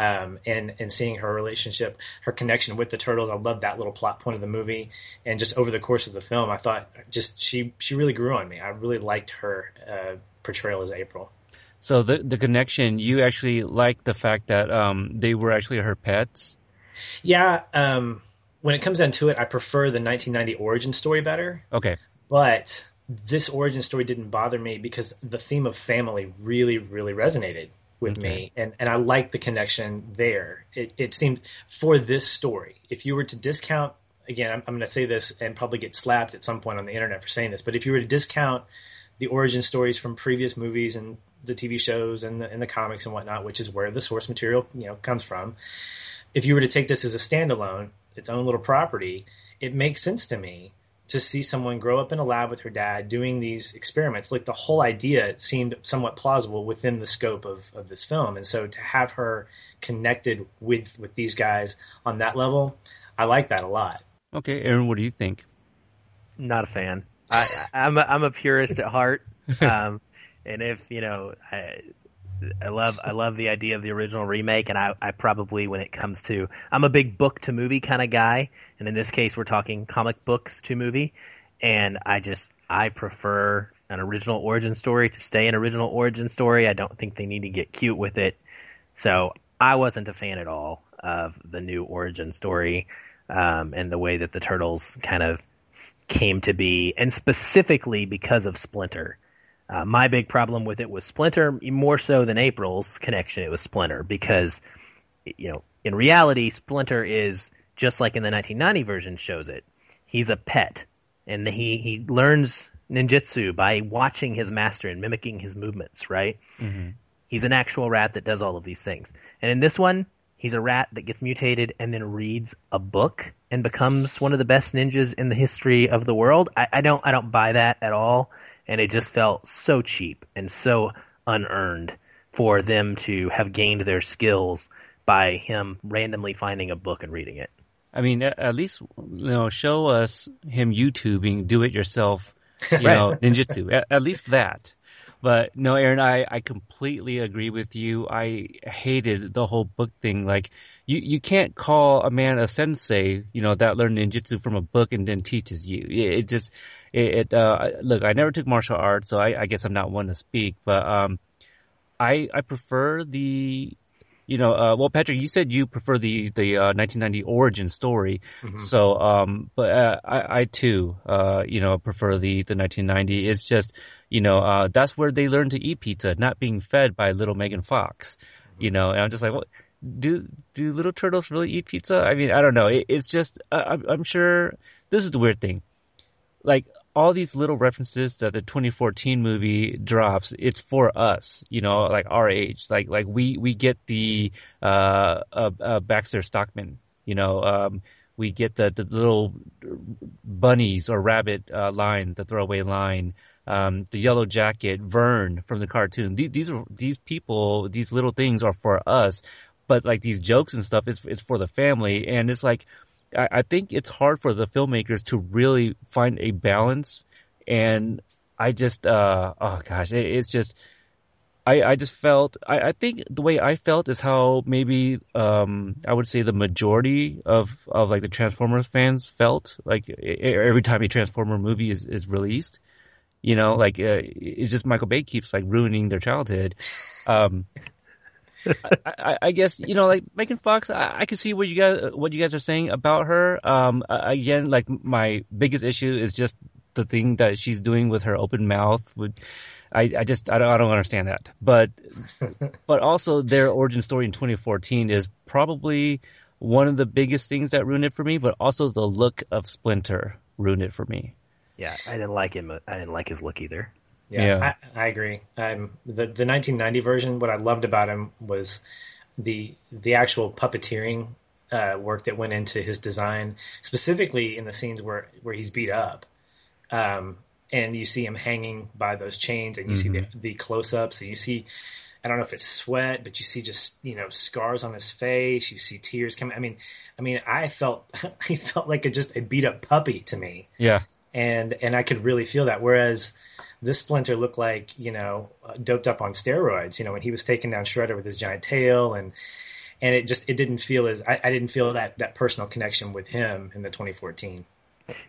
S5: Um, and and seeing her relationship, her connection with the turtles. I love that little plot point of the movie, and just over the course of the film, I thought just she she really grew on me. I really liked her uh, portrayal as April.
S1: So the the connection, you actually liked the fact that um, they were actually her pets.
S5: Yeah, um, when it comes down to it, I prefer the 1990 origin story better.
S1: Okay.
S5: But this origin story didn't bother me because the theme of family really, really resonated with okay. me, and and I like the connection there. It, it seemed for this story, if you were to discount again, I'm, I'm going to say this and probably get slapped at some point on the internet for saying this, but if you were to discount the origin stories from previous movies and the TV shows and the, and the comics and whatnot, which is where the source material you know comes from, if you were to take this as a standalone, its own little property, it makes sense to me to see someone grow up in a lab with her dad doing these experiments. Like the whole idea seemed somewhat plausible within the scope of, of this film. And so to have her connected with, with these guys on that level, I like that a lot.
S1: Okay, Aaron, what do you think?
S3: Not a fan. I, I'm a, I'm a purist at heart. [LAUGHS] Um, and if, you know, I, I love I love the idea of the original remake, and I, I probably when it comes to I'm a big book to movie kind of guy, and in this case we're talking comic books to movie, and I just I prefer an original origin story to stay an original origin story. I don't think they need to get cute with it, so I wasn't a fan at all of the new origin story um, and the way that the turtles kind of came to be, and specifically because of Splinter. Uh, my big problem with it was Splinter, more so than April's connection. It was Splinter because, you know, in reality, Splinter is just like in the 1990 version shows it. He's a pet, and he he learns ninjutsu by watching his master and mimicking his movements. Right? Mm-hmm. He's an actual rat that does all of these things. And in this one, he's a rat that gets mutated and then reads a book and becomes one of the best ninjas in the history of the world. I, I don't I don't buy that at all and it just felt so cheap and so unearned for them to have gained their skills by him randomly finding a book and reading it.
S1: I mean, at least you know, show us him YouTubing do it yourself, [LAUGHS] you right. know, ninjutsu. At, at, least that. But no, Aaron, I, I completely agree with you. I hated the whole book thing. Like, you, you can't call a man a sensei, you know, that learned ninjutsu from a book and then teaches you. It, it just, it, it uh, look, I never took martial arts, so I, I guess I'm not one to speak, but um, I I prefer the you know, uh, well, Patrick, you said you prefer the the uh, 1990 origin story. Mm-hmm. So, um, but uh, I, I too, uh, you know, prefer the the 1990. It's just, you know, uh, that's where they learn to eat pizza, not being fed by little Megan Fox. Mm-hmm. You know, and I'm just like, what? Do do little turtles really eat pizza? I mean, I don't know. It, it's just, I'm, I'm sure. This is the weird thing. Like all these little references that the 2014 movie drops, it's for us, you know, like our age. Like like we we get the uh, uh, uh Baxter Stockman, you know, um, we get the the little bunnies or rabbit uh, line, the throwaway line. Um, the yellow jacket, Vern from the cartoon. These, these are these people, these little things are for us, but like these jokes and stuff is is for the family, and it's like I, I think it's hard for the filmmakers to really find a balance. And I just, uh, oh gosh, it, it's just, I, I just felt, I, I think the way I felt is how maybe, um, I would say the majority of, of like the Transformers fans felt like every time a Transformer movie is, is released. You know, like uh, it's just Michael Bay keeps like ruining their childhood. Um, I, I, guess you know, like Megan Fox. I, I can see what you guys what you guys are saying about her. Um, again, like my biggest issue is just the the thing that she's doing with her open mouth would. I, I just I don't, I don't understand that, but [LAUGHS] but also their origin story in 2014 is probably one of the biggest things that ruined it for me. But also the look of Splinter ruined it for me.
S3: Yeah, I didn't like him. I didn't like his look either.
S5: Yeah,
S1: Yeah.
S5: I, I agree. Um, the the 1990 version, what I loved about him was the the actual puppeteering uh, work that went into his design, specifically in the scenes where where he's beat up, um, and you see him hanging by those chains, and you see the, the close ups, and you see. I don't know if it's sweat, but you see just you know scars on his face. You see tears coming. I mean, I mean, I felt [LAUGHS] I felt like a, just a beat up puppy to me
S1: Yeah,
S5: and and I could really feel that. Whereas this Splinter looked like you know doped up on steroids. You know when he was taking down Shredder with his giant tail, and and it just it didn't feel as I, I didn't feel that that personal connection with him in the 2014.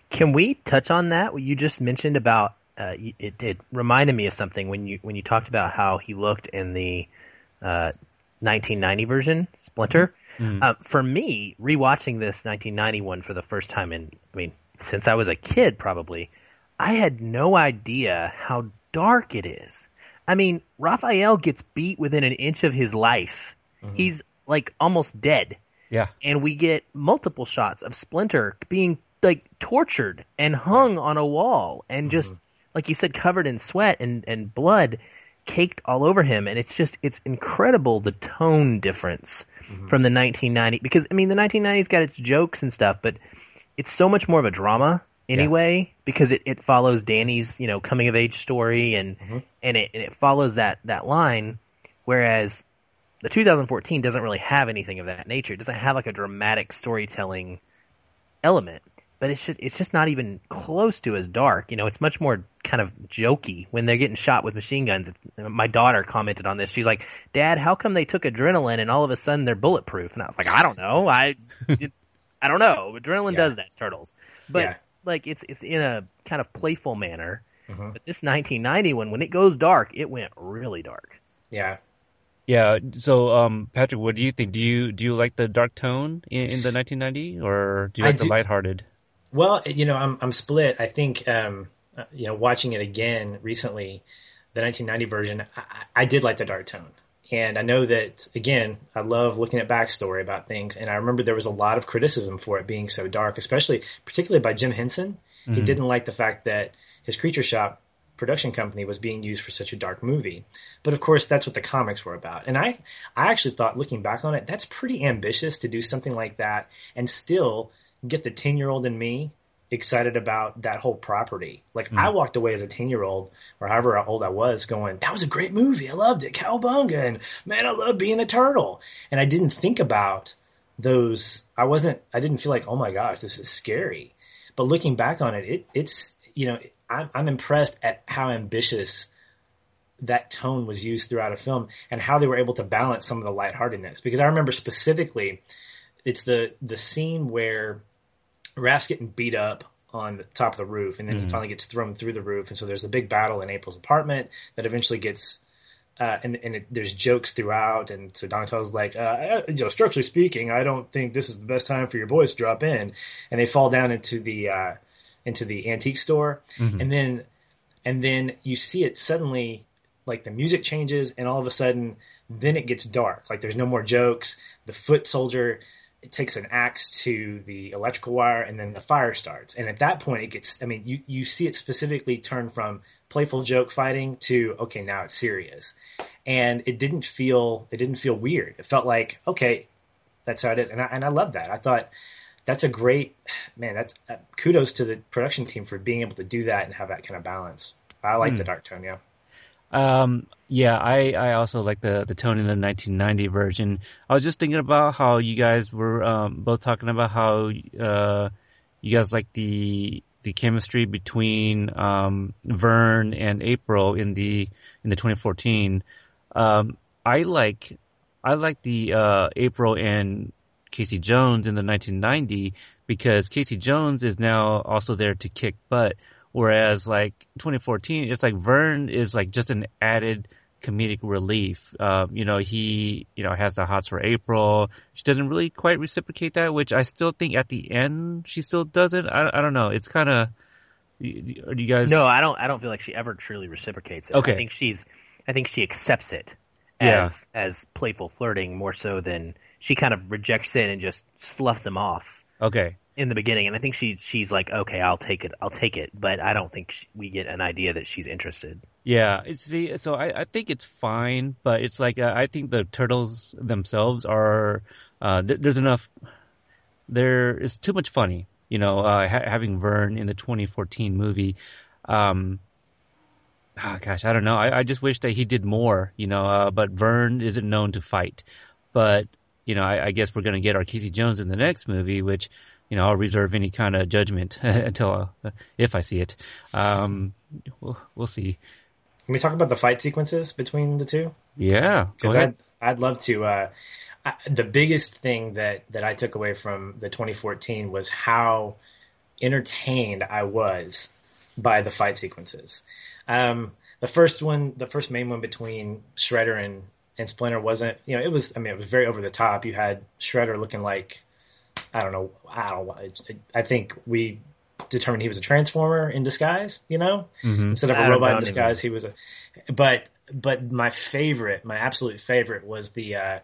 S3: Can we touch on that? What you just mentioned about uh, it, it reminded me of something when you when you talked about how he looked in the uh, 1990 version Splinter. Uh, for me, rewatching this 1991 for the first time in, I mean, since I was a kid, probably, I had no idea how dark it is. I mean, Raphael gets beat within an inch of his life. Mm-hmm. He's like almost dead.
S1: Yeah,
S3: and we get multiple shots of Splinter being like tortured and hung on a wall and mm-hmm. just like you said covered in sweat and and blood caked all over him. And it's just it's incredible the tone difference mm-hmm. from the 1990 because I mean the 1990s got its jokes and stuff but it's so much more of a drama anyway because it, it follows Danny's you know coming of age story and mm-hmm. and it and it follows that that line whereas the 2014 doesn't really have anything of that nature. It doesn't have like a dramatic storytelling element, but it's just it's just not even close to as dark. You know, it's much more kind of jokey when they're getting shot with machine guns. My daughter commented on this. She's like, "Dad, how come they took adrenaline and all of a sudden they're bulletproof?" And I was like, "I don't know. I [LAUGHS] I don't know. Adrenaline
S5: Yeah.
S3: does that, turtles." But
S5: Yeah.
S3: Like it's it's in a kind of playful manner. But this 1990 one, when it goes dark, it went really dark.
S5: Yeah,
S1: yeah. So, um, Patrick, what do you think? Do you do you like the dark tone in, in the 1990, or do you
S5: I
S1: like the
S5: do-
S1: lighthearted?
S5: Well, you know, I'm I'm split. I think um, uh, you know, watching it again recently, the 1990 version, I, I did like the dark tone, and I know that again, I love looking at backstory about things, and I remember there was a lot of criticism for it being so dark, especially particularly by Jim Henson. He mm-hmm. didn't like the fact that his Creature Shop production company was being used for such a dark movie. But of course, that's what the comics were about. And I, I actually thought, looking back on it, that's pretty ambitious to do something like that and still get the 10 year old in me excited about that whole property. Like I mm. walked away as a 10 year old or however old I was going, that was a great movie. I loved it. Cowabunga. And man, I love being a turtle. And I didn't think about those. I wasn't, I didn't feel like, oh my gosh, this is scary. But looking back on it, it it's, you know, I'm, I'm impressed at how ambitious that tone was used throughout a film and how they were able to balance some of the lightheartedness. Because I remember specifically, it's the the scene where Raph's getting beat up on the top of the roof, and then he finally gets thrown through the roof, and so there's a big battle in April's apartment that eventually gets. Uh, and and it, there's jokes throughout, and so Donatello's like, uh, you know, structurally speaking, I don't think this is the best time for your boys to drop in, and they fall down into the uh, into the antique store, and then and then you see it suddenly like the music changes and all of a sudden then it gets dark. Like there's no more jokes. The foot soldier it takes an axe to the electrical wire and then the fire starts. And at that point it gets i mean you, you see it specifically turn from playful joke fighting to okay now it's serious. And it didn't feel it didn't feel weird. It felt like okay that's how it is. And i, and I love that. I thought that's a great man that's uh, kudos to the production team for being able to do that and have that kind of balance. I like the dark tone yeah.
S1: Um, yeah, I, I also like the, the tone in the 1990 version. I was just thinking about how you guys were um, both talking about how uh, you guys like the the chemistry between um, Vern and April in the in the 2014. Um, I like I like the uh, April and Casey Jones in the 1990 because Casey Jones is now also there to kick butt. Whereas like 2014, it's like Vern is like just an added comedic relief. Um, you know, he, you know, has the hots for April. She doesn't really quite reciprocate that, which I still think at the end she still doesn't. I, I don't know. It's kind of You- Are you guys?
S3: No, I don't. I don't feel like she ever truly reciprocates it.
S1: Okay.
S3: I think she's. I think she accepts it
S1: Yeah.
S3: as as playful flirting more so than she kind of rejects it and just sloughs him off
S1: Okay.
S3: in the beginning. And I think she she's like, okay, I'll take it, I'll take it. But I don't think she, we get an idea that she's interested.
S1: Yeah, see, so I, I think it's fine, but it's like uh, I think the turtles themselves are uh, th- there's enough there is too much funny, you know, uh, ha- having Vern in the 2014 movie. Um, ah, gosh, I don't know. I, I just wish that he did more, you know. Uh, but Vern isn't known to fight, but you know, I, I guess we're gonna get our Casey Jones in the next movie, which you know I'll reserve any kind of judgment [LAUGHS] until uh, if I see it. Um, we'll, we'll see.
S5: Can we talk about the fight sequences between the two?
S1: Yeah,
S5: Because. I'd, I'd love to. Uh, I, the biggest thing that, that I took away from the 2014 was how entertained I was by the fight sequences. Um, the first one, the first main one between Shredder and, and Splinter wasn't, you know, it was, I mean, it was very over the top. You had Shredder looking like, I don't know, I don't. I, I think we determined he was a transformer in disguise, you know, instead of
S3: I
S5: a
S3: don't
S5: robot in disguise, he was a, but, but my favorite, my absolute favorite was the, uh,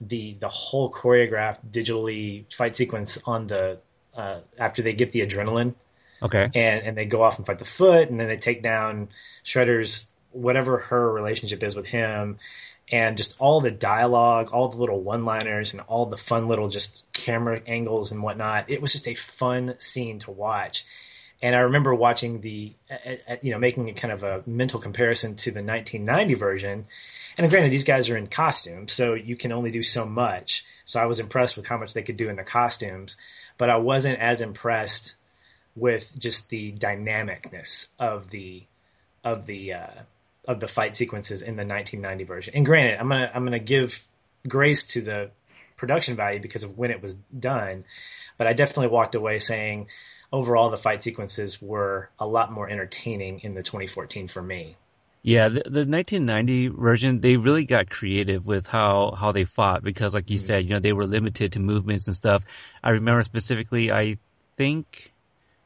S5: the, the whole choreographed digitally fight sequence on the, uh, after they get the adrenaline.
S1: Okay.
S5: and and they go off and fight the foot, and then they take down Shredder's whatever her relationship is with him, and just all the dialogue, all the little one-liners, and all the fun little just camera angles and whatnot. It was just a fun scene to watch. And I remember watching the, you know, making a kind of a mental comparison to the 1990 version. And granted, these guys are in costumes, so you can only do so much. So I was impressed with how much they could do in the costumes, but I wasn't as impressed with just the dynamicness of the of the uh, of the fight sequences in the 1990 version. And granted, I'm gonna I'm gonna give grace to the production value because of when it was done, but I definitely walked away saying overall the fight sequences were a lot more entertaining in the 2014 for me.
S1: Yeah, the, the 1990 version, they really got creative with how, how they fought because, like you mm-hmm. said, you know, they were limited to movements and stuff. I remember specifically, I think,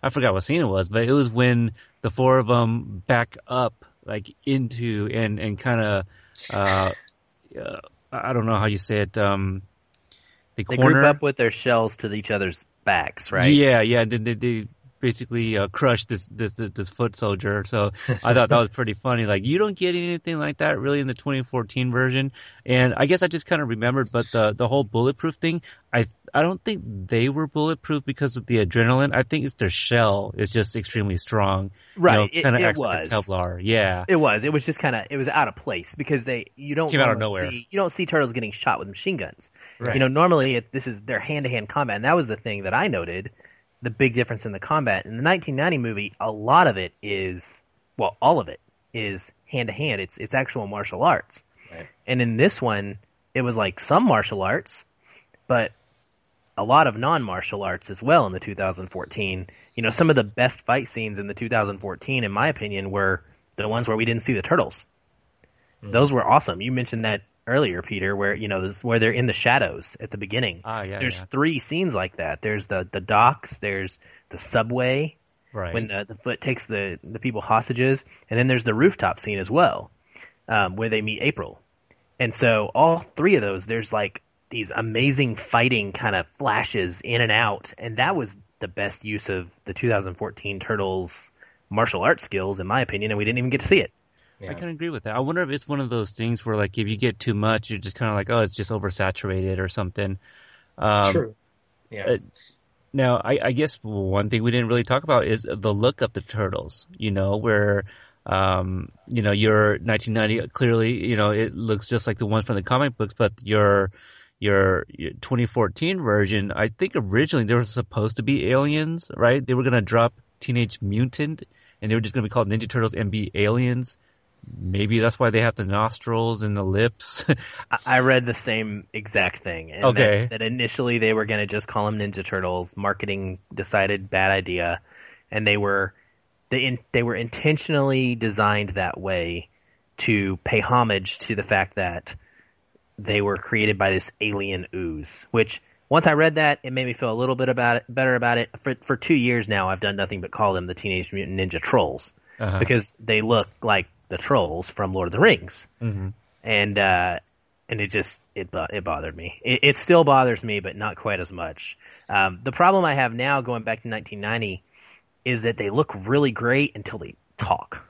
S1: I forgot what scene it was, but it was when the four of them back up, like, into and, and kind of, uh, uh, I don't know how you say it, um, they,
S3: They
S1: corner.
S3: group up with their shells to each other's backs, right?
S1: Yeah, yeah. They, they, they basically uh, crushed this, this this foot soldier. So I thought that was pretty funny. Like you don't get anything like that really in the 2014 version. And I guess I just kind of remembered, but the the whole bulletproof thing, I I don't think they were bulletproof because of the adrenaline. I think it's their shell is just extremely strong.
S3: Right, it-
S1: kind of
S3: it
S1: acts like. Kevlar. Yeah.
S3: It was. It was just kind of. It was out of place because they. You don't
S1: Came out of nowhere.
S3: See, you don't see turtles getting shot with machine guns.
S5: Right.
S3: You know, normally it, this is their hand to hand combat, and that was the thing that I noted. The big difference in the combat in the 1990 movie, a lot of it is, well, all of it is hand to hand. It's it's actual martial arts,
S5: Right.
S3: and in this one, it was like some martial arts, but a lot of non-martial arts as well in the 2014. You know, some of the best fight scenes in the 2014, in my opinion, were the ones where we didn't see the turtles. Hmm. Those were awesome. You mentioned that earlier, Peter, where you know this, where they're in the shadows at the beginning.
S1: Ah, yeah,
S3: There's
S1: yeah.
S3: three scenes like that. There's the the docks. There's the subway
S1: Right.
S3: when the, the foot takes the the people hostages, and then there's the rooftop scene as well, um, where they meet April. And so all three of those, there's like these amazing fighting kind of flashes in and out, and that was the best use of the 2014 Turtles martial arts skills, in my opinion, and we didn't even get to see it.
S5: Yeah.
S1: I can agree with that. I wonder if it's one of those things where, like, if you get too much, you're just kind of like, oh, it's just oversaturated or something. Um,
S5: True. Yeah.
S1: uh, Now, I, I guess one thing we didn't really talk about is the look of the turtles. You know, where um, you know your 1990 clearly, you know, it looks just like the ones from the comic books, but your your, your 2014 version, I think originally there were supposed to be aliens, right? They were gonna drop Teenage Mutant, and they were just gonna be called Ninja Turtles and be aliens. Maybe that's why they have the nostrils and the lips. [LAUGHS]
S3: I- read the same exact thing. And
S1: Okay.
S3: That, that initially they were going to just call them Ninja Turtles. Marketing decided bad idea, and they were they in, they were intentionally designed that way to pay homage to the fact that they were created by this alien ooze, which once I read that, it made me feel a little bit about it, better about it. For for two years now, I've done nothing but call them the Teenage Mutant Ninja Trolls
S1: Uh-huh.
S3: because they look like the trolls from Lord of the Rings,
S1: Mhm.
S3: and uh, and it just it it bothered me. It, it still bothers me, but not quite as much. Um, the problem I have now, going back to 1990, is that they look really great until they talk.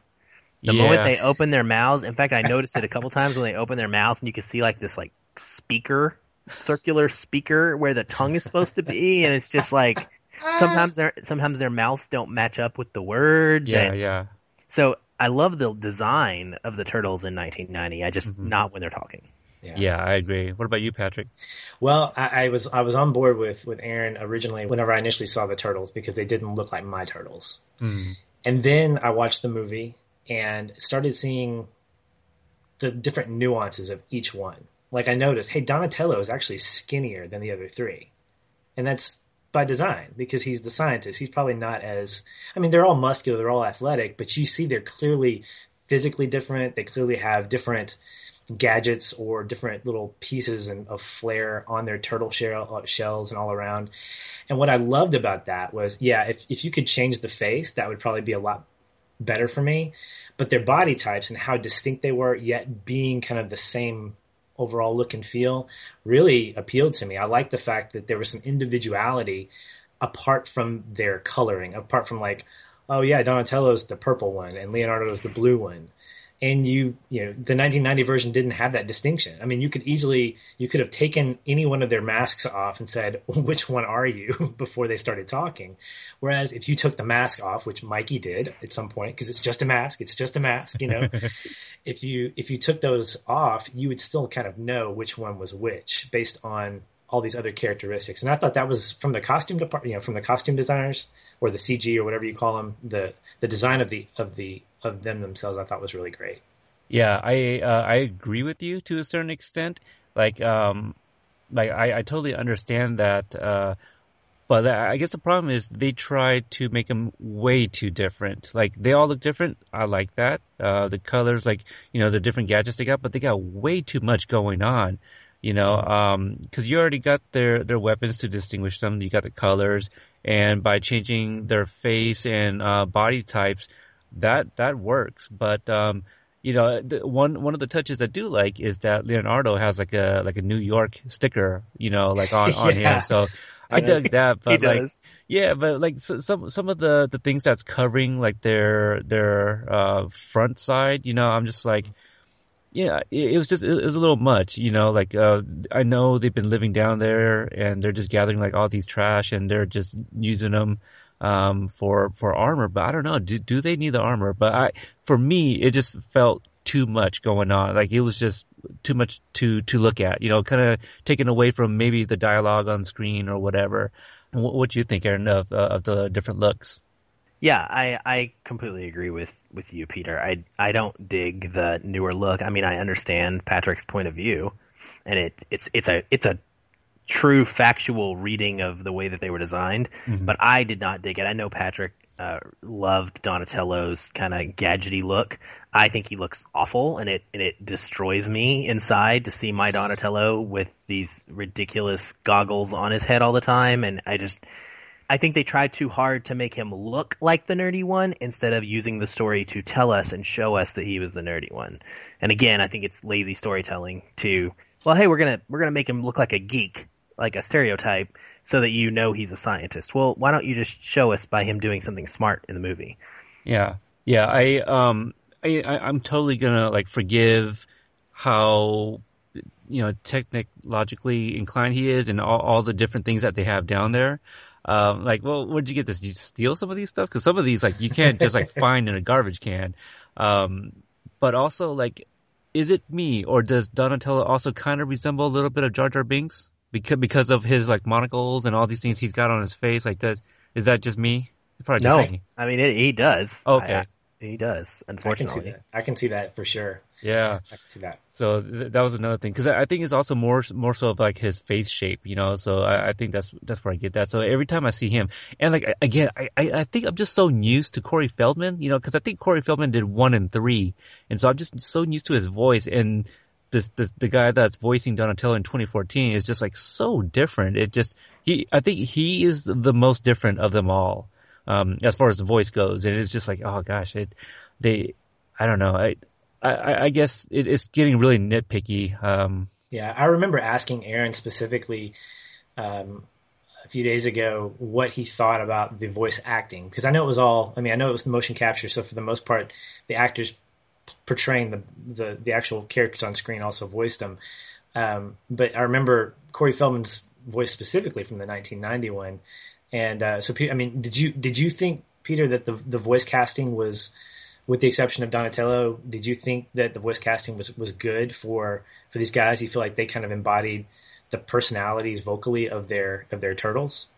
S3: The
S1: yeah.
S3: moment they open their mouths, in fact, I [LAUGHS] noticed it a couple times when they open their mouths, and you can see like this like speaker, circular speaker where the tongue is supposed to be, and it's just like sometimes their sometimes their mouths don't match up with the words.
S1: yeah, yeah.
S3: So I love the design of the turtles in 1990. I just
S1: Mhm.
S3: not when they're talking.
S1: Yeah, I agree. What about you, Patrick?
S5: Well, I, I was I was on board with with Aaron originally whenever I initially saw the turtles because they didn't look like my turtles,
S1: Mm.
S5: and then I watched the movie and started seeing the different nuances of each one. Like I noticed, hey, Donatello is actually skinnier than the other three, and that's by design because he's the scientist. He's probably not as I mean, they're all muscular, they're all athletic, but you see they're clearly physically different. They clearly have different gadgets or different little pieces and, of flair on their turtle shell, uh, shells and all around. And what I loved about that was, yeah, if, if you could change the face, that would probably be a lot better for me. But their body types and how distinct they were, yet being kind of the same overall look and feel, really appealed to me. I like the fact that there was some individuality apart from their coloring, apart from like, oh yeah, Donatello's the purple one and Leonardo's the blue one and you you know the 1990 version didn't have that distinction. I mean you could easily you could have taken any one of their masks off and said [LAUGHS] which one are you? [LAUGHS] before they started talking. Whereas if you took the mask off which mikey did at some point because it's just a mask it's just a mask you know [LAUGHS] if you if you took those off you would still kind of know which one was which based on all these other characteristics. And i thought that was from the costume department you know from the costume designers or the cg or whatever you call them the the design of the of the of them themselves i thought was really great
S1: Yeah, I uh, I agree with you to a certain extent. Like um, like I, I totally understand that. Uh, but I guess the problem is they tried to make them way too different. Like they all look different. I like that. Uh, the colors, like you know, the different gadgets they got, but they got way too much going on. You know, um, because you already got their their weapons to distinguish them. You got the colors, and by changing their face and uh, body types, that that works. But um, you know, the, one one of the touches I do like is that Leonardo has like a like a New York sticker, you know, like on [LAUGHS] on
S5: Yeah.
S1: him. So I dug that. But
S3: he
S1: like,
S3: does.
S1: yeah, but like so, some some of the the things that's covering like their their uh front side, you know, I'm just like yeah, it, it was just it, was a little much, you know, like uh I know they've been living down there and they're just gathering like all these trash and they're just using them um for for armor, but I don't know, do do they need the armor? But I for me it just felt too much going on. Like it was just too much to to look at, you know, kind of taken away from maybe the dialogue on screen or whatever. What, what do you think, Aaron, of uh, of the different looks?
S3: Yeah, I, I completely agree with, with you, Peter. I I don't dig the newer look. I mean, I understand Patrick's point of view, and it it's it's a it's a true factual reading of the way that they were designed.
S1: Mhm.
S3: But I did not dig it. I know Patrick uh, loved Donatello's kind of gadgety look. I think he looks awful, and it and it destroys me inside to see my Donatello with these ridiculous goggles on his head all the time, and I just. I think they tried too hard to make him look like the nerdy one instead of using the story to tell us and show us that he was the nerdy one. And again, I think it's lazy storytelling to, well, hey, we're gonna we're gonna make him look like a geek, like a stereotype, so that you know he's a scientist. Well, why don't you just show us by him doing something smart in the movie?
S1: Yeah, yeah. I um, I, I I'm totally gonna like forgive how you know technologically inclined he is and all, all the different things that they have down there. Um, like, well, where'd you get this? Did you steal some of these stuff? Because some of these, like, you can't just like [LAUGHS] find in a garbage can. Um, but also, like, is it me or does Donatello also kind of resemble a little bit of Jar Jar Binks because because of his like monocles and all these things he's got on his face? Like, that is that just me? It's probably just
S3: No,
S1: me.
S3: I mean it, he does.
S1: Okay.
S3: I- he does.
S5: I can see
S3: Unfortunately,
S5: that. I can see that for sure.
S1: Yeah.
S5: I can see that.
S1: So th- that was another thing because I I think it's also more more so of like his face shape, you know. So I, I think that's that's where I get that. So every time I see him, and like again, I I I think I'm just so used to Corey Feldman, you know, because I think Corey Feldman did one and three, and so I'm just so used to his voice. And this, this the guy that's voicing Donatello in 2014 is just like so different. It just he I think he is the most different of them all um, as far as the voice goes, and it's just like oh gosh, it they I don't know I I, I guess it, it's getting really nitpicky. Um,
S5: yeah, I remember asking Aaron specifically um, a few days ago what he thought about the voice acting because I know it was all. I mean, I know it was motion capture, so for the most part, the actors portraying the the, the actual characters on screen also voiced them. Um, but I remember Corey Feldman's voice specifically from the 1991. and uh, so I mean, did you did you think Peter that the the voice casting was, with the exception of Donatello, did you think that the voice casting was was good for for these guys? You feel like they kind of embodied the personalities vocally of their of their turtles?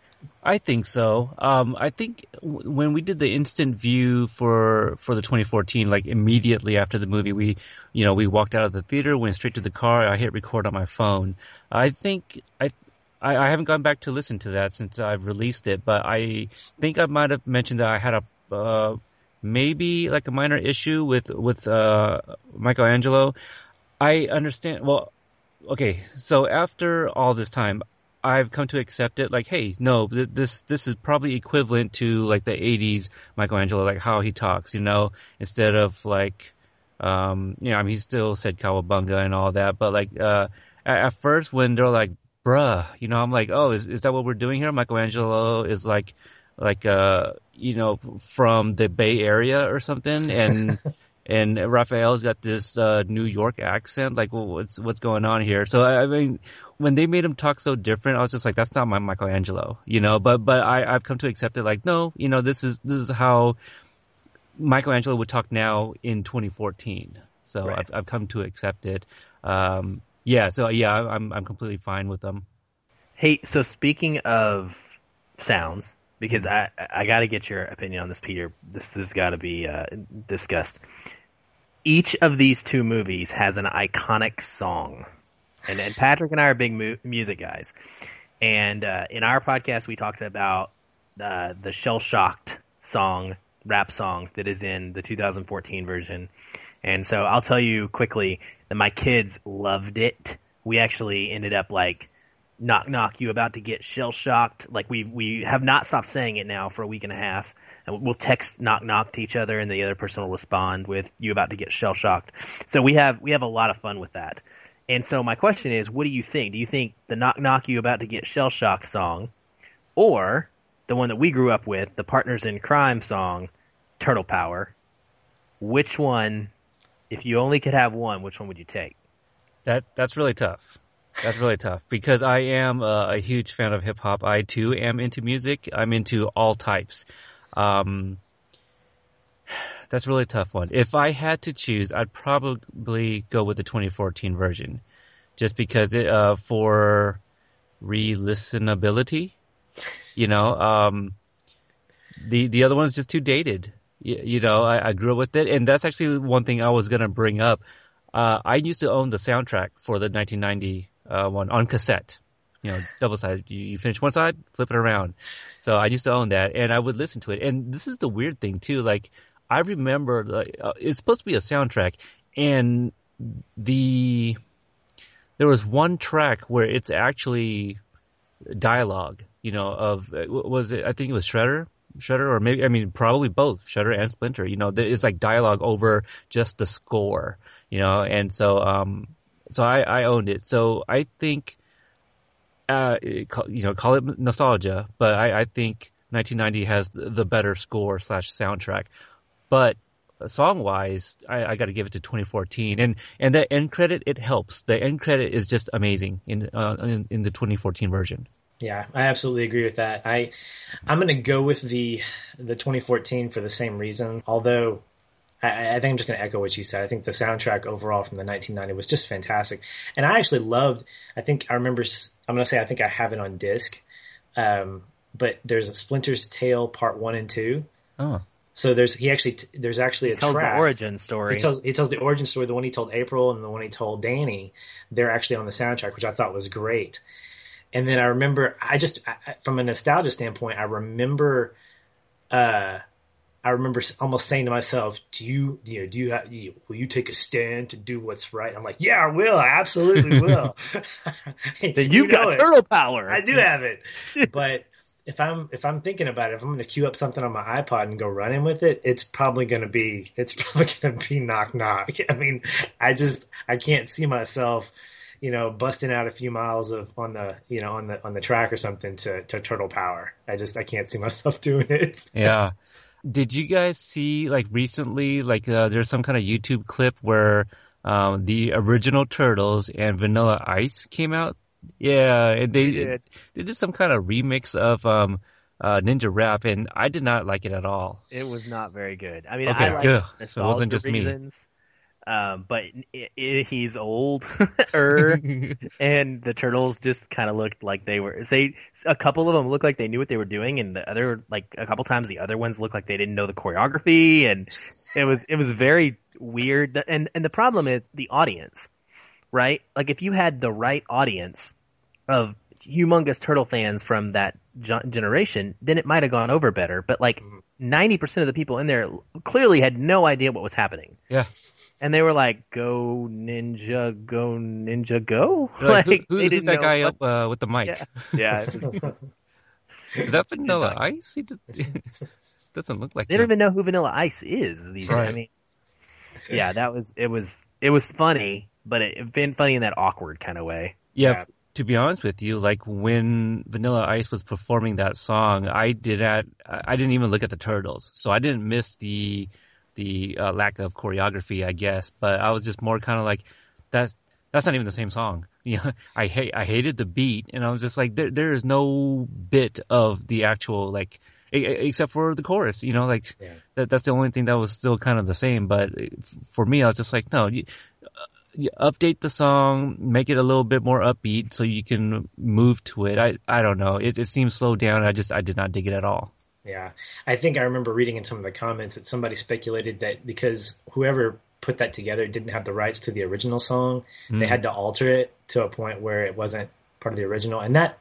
S1: I think so. Um, I think w- when we did the instant view for for the 2014, like immediately after the movie, we you know we walked out of the theater, went straight to the car. I hit record on my phone. I think I. I, haven't gone back to listen to that since I've released it, but I think I might have mentioned that I had a uh, maybe like a minor issue with with uh, Michelangelo. I understand. Well, okay. So after all this time, I've come to accept it. Like, hey, no, this this is probably equivalent to like the '80s Michelangelo, like how he talks. You know, instead of like, um, you know, I mean, he still said "cowabunga" and all that, but like, uh, at, at first when they're like, "Bruh," you know, I'm like, oh, is is that what we're doing here? Michelangelo is like, like, uh, you know, from the Bay Area or something, and. [LAUGHS] and Raphael's got this uh, New York accent. Like, well, what's what's going on here? So I mean, when they made him talk so different, I was just like, that's not my Michelangelo, you know. But but I I've come to accept it. Like, no, you know, this is this is how Michelangelo would talk now in 2014. So right. I've I've come to accept it. Um, yeah. So yeah, I'm I'm completely fine with them.
S3: Hey, so speaking of sounds, because I I got to get your opinion on this, Peter. This this has got to be uh, discussed each of these two movies has an iconic song. And, Patrick and I are big mu- music guys. And uh, in our podcast, we talked about uh, the shell shocked song, rap song that is in the 2014 version. And so I'll tell you quickly that my kids loved it. We actually ended up like, knock knock, you about to get shell shocked. Like we we have not stopped saying it now for a week and a half and we'll text knock knock to each other, and the other person will respond with "you about to get shell shocked." So we have we have a lot of fun with that. And so my question is, what do you think? Do you think the knock knock you about to get shell shocked song, or the one that we grew up with, the Partners in Kryme song, Turtle Power? Which one, if you only could have one, which one would you take?
S1: That that's really tough. That's really tough because I am a, a huge fan of hip hop. I too am into music. I'm into all types. Um, that's a really tough one. If I had to choose, I'd probably go with the 2014 version, just because it uh, for re-listenability. You know, um, the the other one's just too dated. You, you know, I, I, grew up with it, and that's actually one thing I was gonna bring up. Uh, I used to own the soundtrack for the 1990 uh, one on cassette you know, double sided. You, you, finish one side, flip it around. So I used to own that, and I would listen to it. And this is the weird thing too. Like I remember, like, uh, it's supposed to be a soundtrack, and the there was one track where it's actually dialogue. You know, of uh, was it? I think it was Shredder. Shredder, or maybe I mean probably both Shredder and Splinter. You know, it's like dialogue over just the score. You know, and so um, so I, I owned it. So I think uh, you know, call it nostalgia, but I, I think 1990 has the better score slash soundtrack. But song wise, I, I got to give it to 2014, and and the end credit it helps. The end credit is just amazing in uh, in, in the 2014 version.
S5: Yeah, I absolutely agree with that. I I'm going to go with the the 2014 for the same reason. Although I, I think I'm just going to echo what you said. I think the soundtrack overall from the 1990 was just fantastic, and I actually loved. I think I remember. I'm going to say I think I have it on disc, um, but there's a Splinter's Tale Part One and Two.
S1: Oh.
S5: So there's he actually there's actually a
S3: he tells
S5: track.
S3: the origin story.
S5: He tells he tells the origin story. The one he told April and the one he told Danny. They're actually on the soundtrack, which I thought was great. And then I remember, I just from a nostalgia standpoint, I remember uh, I remember almost saying to myself, "Do you, you know, do you, have, you will you take a stand to do what's right?" I'm like, "Yeah, I will. I absolutely will." [LAUGHS] [LAUGHS]
S3: then you've got turtle power.
S5: I do have it, [LAUGHS] but if I'm if I'm thinking about it, if I'm going to queue up something on my iPod and go running with it, it's probably going to be it's probably going to be knock knock. I mean, I just I can't see myself, you know, busting out a few miles of on the you know on the on the track or something to to turtle power. I just I can't see myself doing it.
S1: yeah. Did you guys see like recently like uh, there's some kind of YouTube clip where um, the original Turtles and Vanilla Ice came out yeah, and they they did. they did some kind of remix of um uh, Ninja Rap, and I did not like it at all.
S3: It was not very good. I mean, okay, I like it wasn't just reasons, me. Um, but it, it, he's old, er, [LAUGHS] and the turtles just kind of looked like they were. They a couple of them looked like they knew what they were doing, and the other like a couple times the other ones looked like they didn't know the choreography, and it was it was very weird. And and the problem is the audience right? Like if you had the right audience of humongous turtle fans from that generation, then it might have gone over better. But like mm-hmm. ninety percent of the people in there clearly had no idea what was happening.
S1: Yeah.
S3: And they were like, "Go ninja, go ninja, go!"
S1: Like, [LAUGHS] like who, who, who's that guy up uh, with the mic?
S3: Yeah, [LAUGHS] yeah it was,
S1: is that Vanilla Ice? He [LAUGHS] doesn't look like.
S3: They him. don't even know who Vanilla Ice is. These, right. I mean, yeah, that was it. Was it was funny, but it been funny in that awkward kind of way.
S1: Yeah, yeah. To be honest with you, like when Vanilla Ice was performing that song, I did not, I didn't even look at the turtles, so I didn't miss the the uh, lack of choreography, I guess. But I was just more kind of like, that's that's not even the same song. [LAUGHS] You know, I hate I hated the beat, and I was just like, there there is no bit of the actual like except for the chorus. You know, like yeah. that that's the only thing that was still kind of the same. But for me, I was just like, no, you, you update the song, make it a little bit more upbeat so you can move to it. I I don't know. It it seems slowed down. I just I did not dig it at all.
S5: Yeah, I think I remember reading in some of the comments that somebody speculated that because whoever put that together didn't have the rights to the original song, mm. they had to alter it to a point where it wasn't part of the original, and that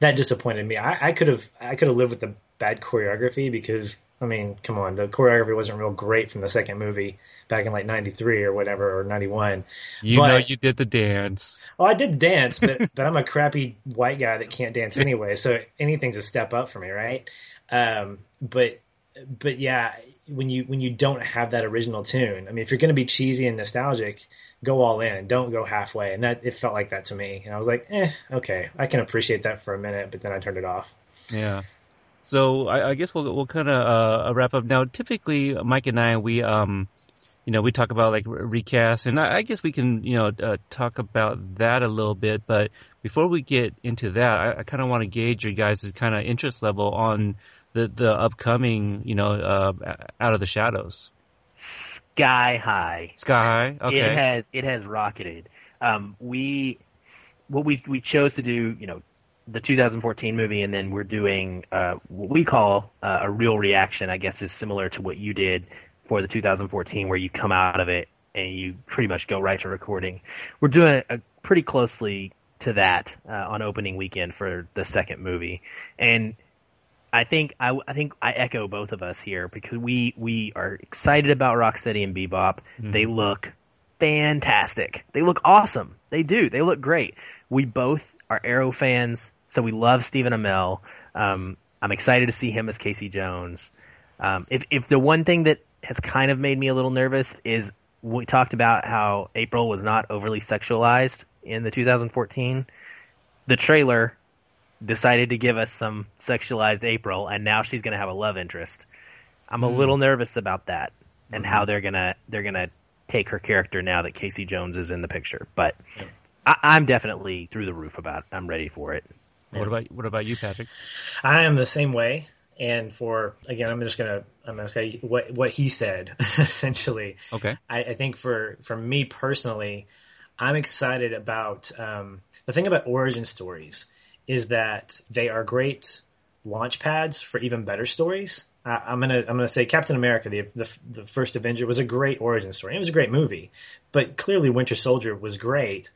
S5: that disappointed me. I could have I could have lived with the bad choreography because I mean, come on, the choreography wasn't real great from the second movie back in like '93 or whatever or '91.
S1: You but, know, you did the dance.
S5: Well, I did dance, but [LAUGHS] but I'm a crappy white guy that can't dance anyway, so anything's a step up for me, right? Um, but but yeah, when you when you don't have that original tune, I mean, if you're going to be cheesy and nostalgic, go all in. Don't go halfway. And that it felt like that to me. And I was like, eh, okay, I can appreciate that for a minute, but then I turned it off.
S1: Yeah. So I, I guess we'll we'll kind of uh, wrap up now. Typically, Mike and I we um you know we talk about like recast, and I, I guess we can you know uh, talk about that a little bit. But before we get into that, I, I kind of want to gauge your guys' kind of interest level on the the upcoming you know uh, out of the shadows.
S3: Sky high.
S1: Sky high. Okay.
S3: It has it has rocketed. Um, we what we we chose to do, you know, the 2014 movie, and then we're doing uh, what we call uh, a real reaction. I guess is similar to what you did for the 2014, where you come out of it and you pretty much go right to recording. We're doing a pretty closely to that uh, on opening weekend for the second movie, and I think I, I, think I echo both of us here because we we are excited about Rocksteady and Bebop. Mm-hmm. They look fantastic. They look awesome. They do. They look great. We both are Arrow fans, so we love Stephen Amell. Um, I'm excited to see him as Casey Jones. Um, if if the one thing that has kind of made me a little nervous is we talked about how April was not overly sexualized in the 2014. The trailer decided to give us some sexualized April, and now she's going to have a love interest. I'm mm. a hmm. little nervous about that and mm-hmm. how they're gonna they're gonna take her character now that Casey Jones is in the picture. But I, am definitely through the roof about. It. I'm ready for it.
S1: What about what about you, Patrick?
S5: I am the same way. And for again, I'm just gonna I'm gonna say what what he said [LAUGHS] essentially.
S1: Okay.
S5: I, I, think for for me personally, I'm excited about um, the thing about origin stories is that they are great launch pads for even better stories. Uh, I'm gonna I'm gonna say Captain America, the, the, the first Avenger, was a great origin story. It was a great movie, but clearly Winter Soldier was great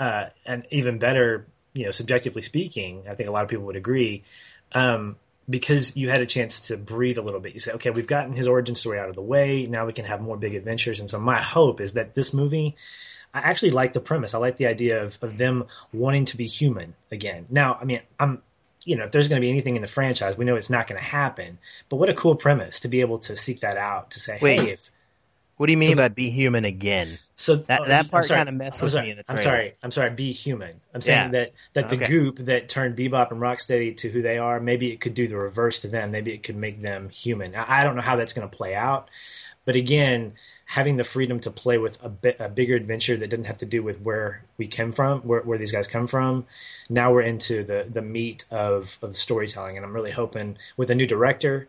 S5: uh, and even better, you know, subjectively speaking, I think a lot of people would agree. Um, because you had a chance to breathe a little bit. You say, okay, we've gotten his origin story out of the way. Now we can have more big adventures. And so my hope is that this movie, I actually like the premise. I like the idea of, of them wanting to be human again. Now, I mean, I'm, you know, if there's going to be anything in the franchise, we know it's not going to happen. But what a cool premise to be able to seek that out to say,
S3: Wait.
S5: hey, if
S3: What do you mean
S5: So-
S3: by be human again?
S5: so
S3: That-
S5: oh,
S3: that part kinda messed
S5: I'm
S3: with
S5: sorry.
S3: me in the
S5: I'm sorry. I'm sorry. Be human. I'm saying
S3: Yeah.
S5: that that the
S3: Okay.
S5: goop that turned Bebop and Rocksteady to who they are, maybe it could do the reverse to them. Maybe it could make them human. I, I don't know how that's going to play out, but again, having the freedom to play with a bit a bigger adventure that didn't have to do with where we came from, where, where these guys come from. Now we're into the the meat of of storytelling, and I'm really hoping with a new director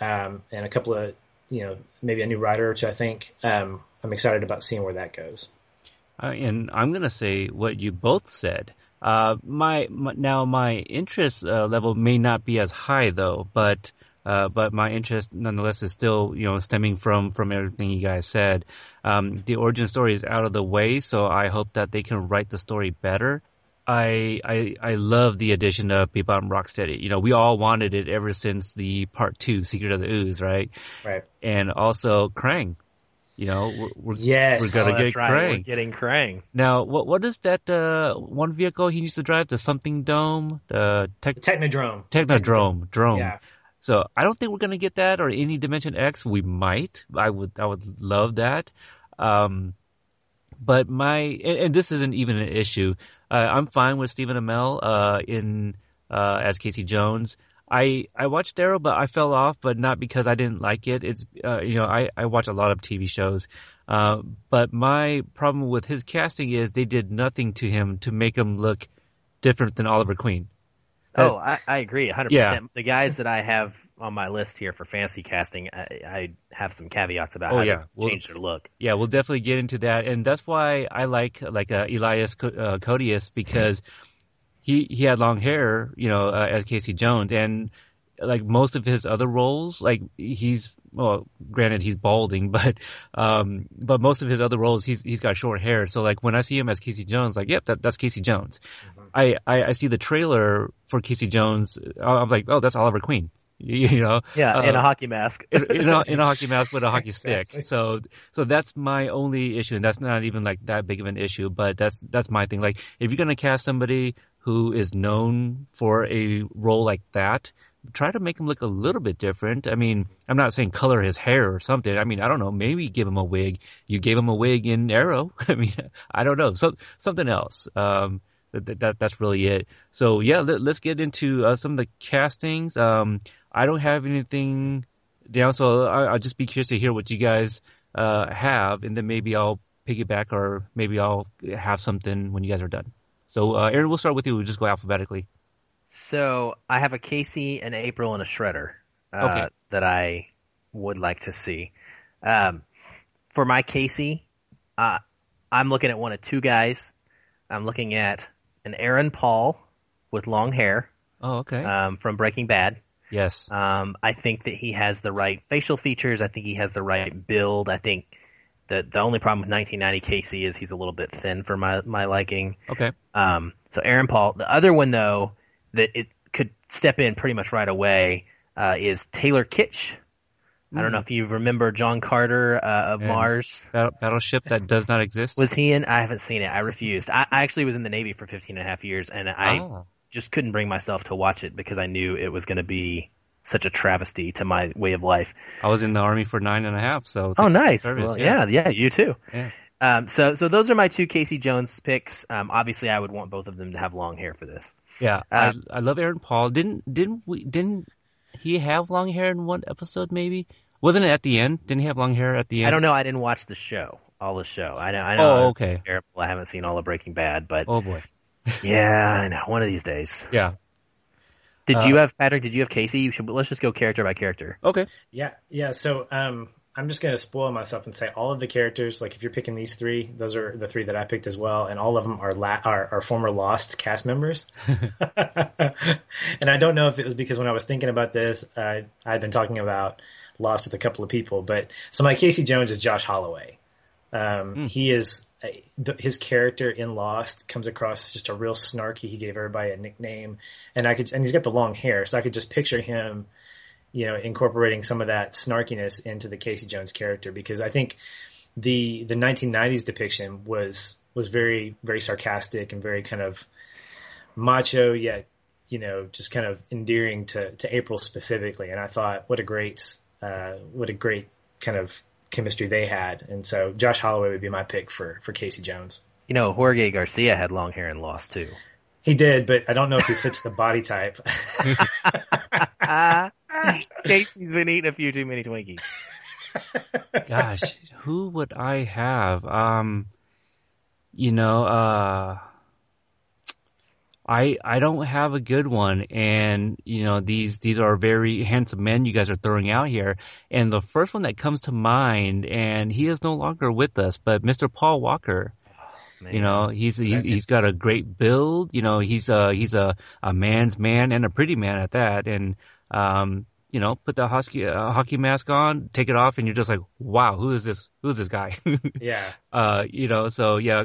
S5: um, and a couple of you know maybe a new writer or two. I think um, I'm excited about seeing where that goes.
S1: Uh, and I'm going to say what you both said. Uh, my, my now my interest uh, level may not be as high though, but uh, but my interest nonetheless is still you know stemming from from everything you guys said. Um, the origin story is out of the way, so I hope that they can write the story better. I I I love the addition of Bebop and Rocksteady. You know, we all wanted it ever since the part two, Secret of the Ooze, right?
S5: Right.
S1: And also Krang. You know, we're, we're
S5: Yes.
S1: We're gonna
S3: Oh,
S1: get
S3: right. We're
S1: Krang.
S3: getting Krang.
S1: Now, what what is that uh, one vehicle he needs to drive? The something dome, the tech,
S5: Technodrome.
S1: Technodrome, drone.
S5: Yeah.
S1: So I don't think we're gonna get that or any Dimension X. We might. I would. I would love that. Um, but my and, and this isn't even an issue. Uh, I'm fine with Stephen Amell uh, in uh, as Casey Jones. I I watched Arrow, but I fell off, but not because I didn't like it. It's uh, you know I I watch a lot of TV shows, uh, but my problem with his casting is they did nothing to him to make him look different than Oliver Queen.
S3: Oh, I, I agree, 100%.
S1: Yeah.
S3: The guys that I have on my list here for fantasy casting, I, I have some caveats about
S1: Oh,
S3: how
S1: yeah.
S3: to
S1: Well-
S3: change their look.
S1: Yeah, we'll definitely get into that, and that's why I like like uh, Elias uh, Koteas because he he had long hair, you know, uh, as Casey Jones, and like most of his other roles, like he's well, granted he's balding, [LAUGHS] but um, but most of his other roles, he's he's got short hair. So like when I see him as Casey Jones, like yep, that, that's Casey Jones. I, I I see the trailer for Casey Jones, I'm like, oh, that's Oliver Queen, [LAUGHS] you, know.
S3: Yeah,
S1: Uh,
S3: in a hockey mask.
S1: in, in, a, in a hockey mask with a hockey [LAUGHS] stick. So, so that's my only issue, and that's not even like that big of an issue. But that's that's my thing. Like, if you're gonna cast somebody who is known for a role like that, try to make him look a little bit different. I mean, I'm not saying color his hair or something. I mean, I don't know. Maybe give him a wig. You gave him a wig in Arrow. [LAUGHS] I mean, I don't know. So something else. Um, that, that that's really it. So yeah, let, us get into uh, some of the castings. Um, I don't have anything down, so I, I'll just be curious to hear what you guys uh, have, and then maybe I'll piggyback or maybe I'll have something when you guys are done. So uh, Aaron, we'll start with you. We'll just go alphabetically.
S3: So I have a Casey, an April, and a Shredder uh,
S1: Okay.
S3: that I would like to see. Um, for my Casey, uh, I'm looking at one of two guys. I'm looking at an Aaron Paul with long hair
S1: Oh, okay.
S3: um, from Breaking Bad.
S1: yes.
S3: Um, I think that he has the right facial features. I think he has the right build. I think that the only problem with 1990 Casey is he's a little bit thin for my my liking.
S1: Okay.
S3: Um, so Aaron Paul. The other one though that it could step in pretty much right away uh, is Taylor Kitsch. I don't know if you remember John Carter uh, of
S1: Yes.
S3: Mars.
S1: Bat- battleship that does not exist.
S3: Was he in? I haven't seen it. I refused. I, I actually was in the Navy for 15 and a half years, and I
S1: Ah.
S3: just couldn't bring myself to watch it because I knew it was going to be such a travesty to my way of life.
S1: I was in the army for nine and a half. So
S3: Oh,
S1: thank you for
S3: nice.
S1: service,
S3: Well, yeah. yeah, you too.
S1: Yeah.
S3: Um, so, so those are my two Casey Jones picks. Um, obviously, I would want both of them to have long hair for this.
S1: Yeah,
S3: Uh,
S1: I I love Aaron Paul. Didn't didn't we didn't he have long hair in one episode? Maybe wasn't it at the end? Didn't he have long hair at the end?
S3: I don't know. I didn't watch the show, all the show. I know. I know.
S1: Oh, okay.
S3: terrible. I haven't seen all of Breaking Bad, but
S1: Oh boy. [LAUGHS]
S3: yeah, I know. One of these days.
S1: Yeah.
S3: Did
S1: Uh,
S3: you have Patrick? Did you have Casey? You should, let's just go character by character.
S1: Okay.
S5: Yeah, yeah. So um, I'm just gonna spoil myself and say all of the characters. Like if you're picking these three, those are the three that I picked as well, and all of them are la- are, are former Lost cast members. [LAUGHS] [LAUGHS] and I don't know if it was because when I was thinking about this, uh, I'd been talking about Lost with a couple of people, but so my Casey Jones is Josh Holloway. Um, He is uh, the, his character in Lost comes across just a real snarky. He gave everybody a nickname, and I could, and he's got the long hair, so I could just picture him, you know, incorporating some of that snarkiness into the Casey Jones character because I think the the 1990s depiction was was very very sarcastic and very kind of macho yet you know just kind of endearing to to April specifically, and I thought what a great uh, what a great kind of chemistry they had. And so Josh Holloway would be my pick for for Casey Jones.
S3: You know, Jorge Garcia had long hair and Lost too.
S5: He did, but I don't know if he fits the body type. [LAUGHS]
S3: Casey's been eating a few too many Twinkies.
S1: Gosh, who would I have? Um, you know, uh, I I don't have a good one, and you know these these are very handsome men you guys are throwing out here. And the first one that comes to mind, and he is no longer with us, but Mr. Paul Walker. Oh, you know he's he's, he's got a great build. You know he's a he's a a man's man and a pretty man at that. And um, you know, put the hockey uh, hockey mask on, take it off, and you're just like, wow, who is this? Who is this guy? [LAUGHS]
S5: yeah.
S1: Uh, you know, so yeah,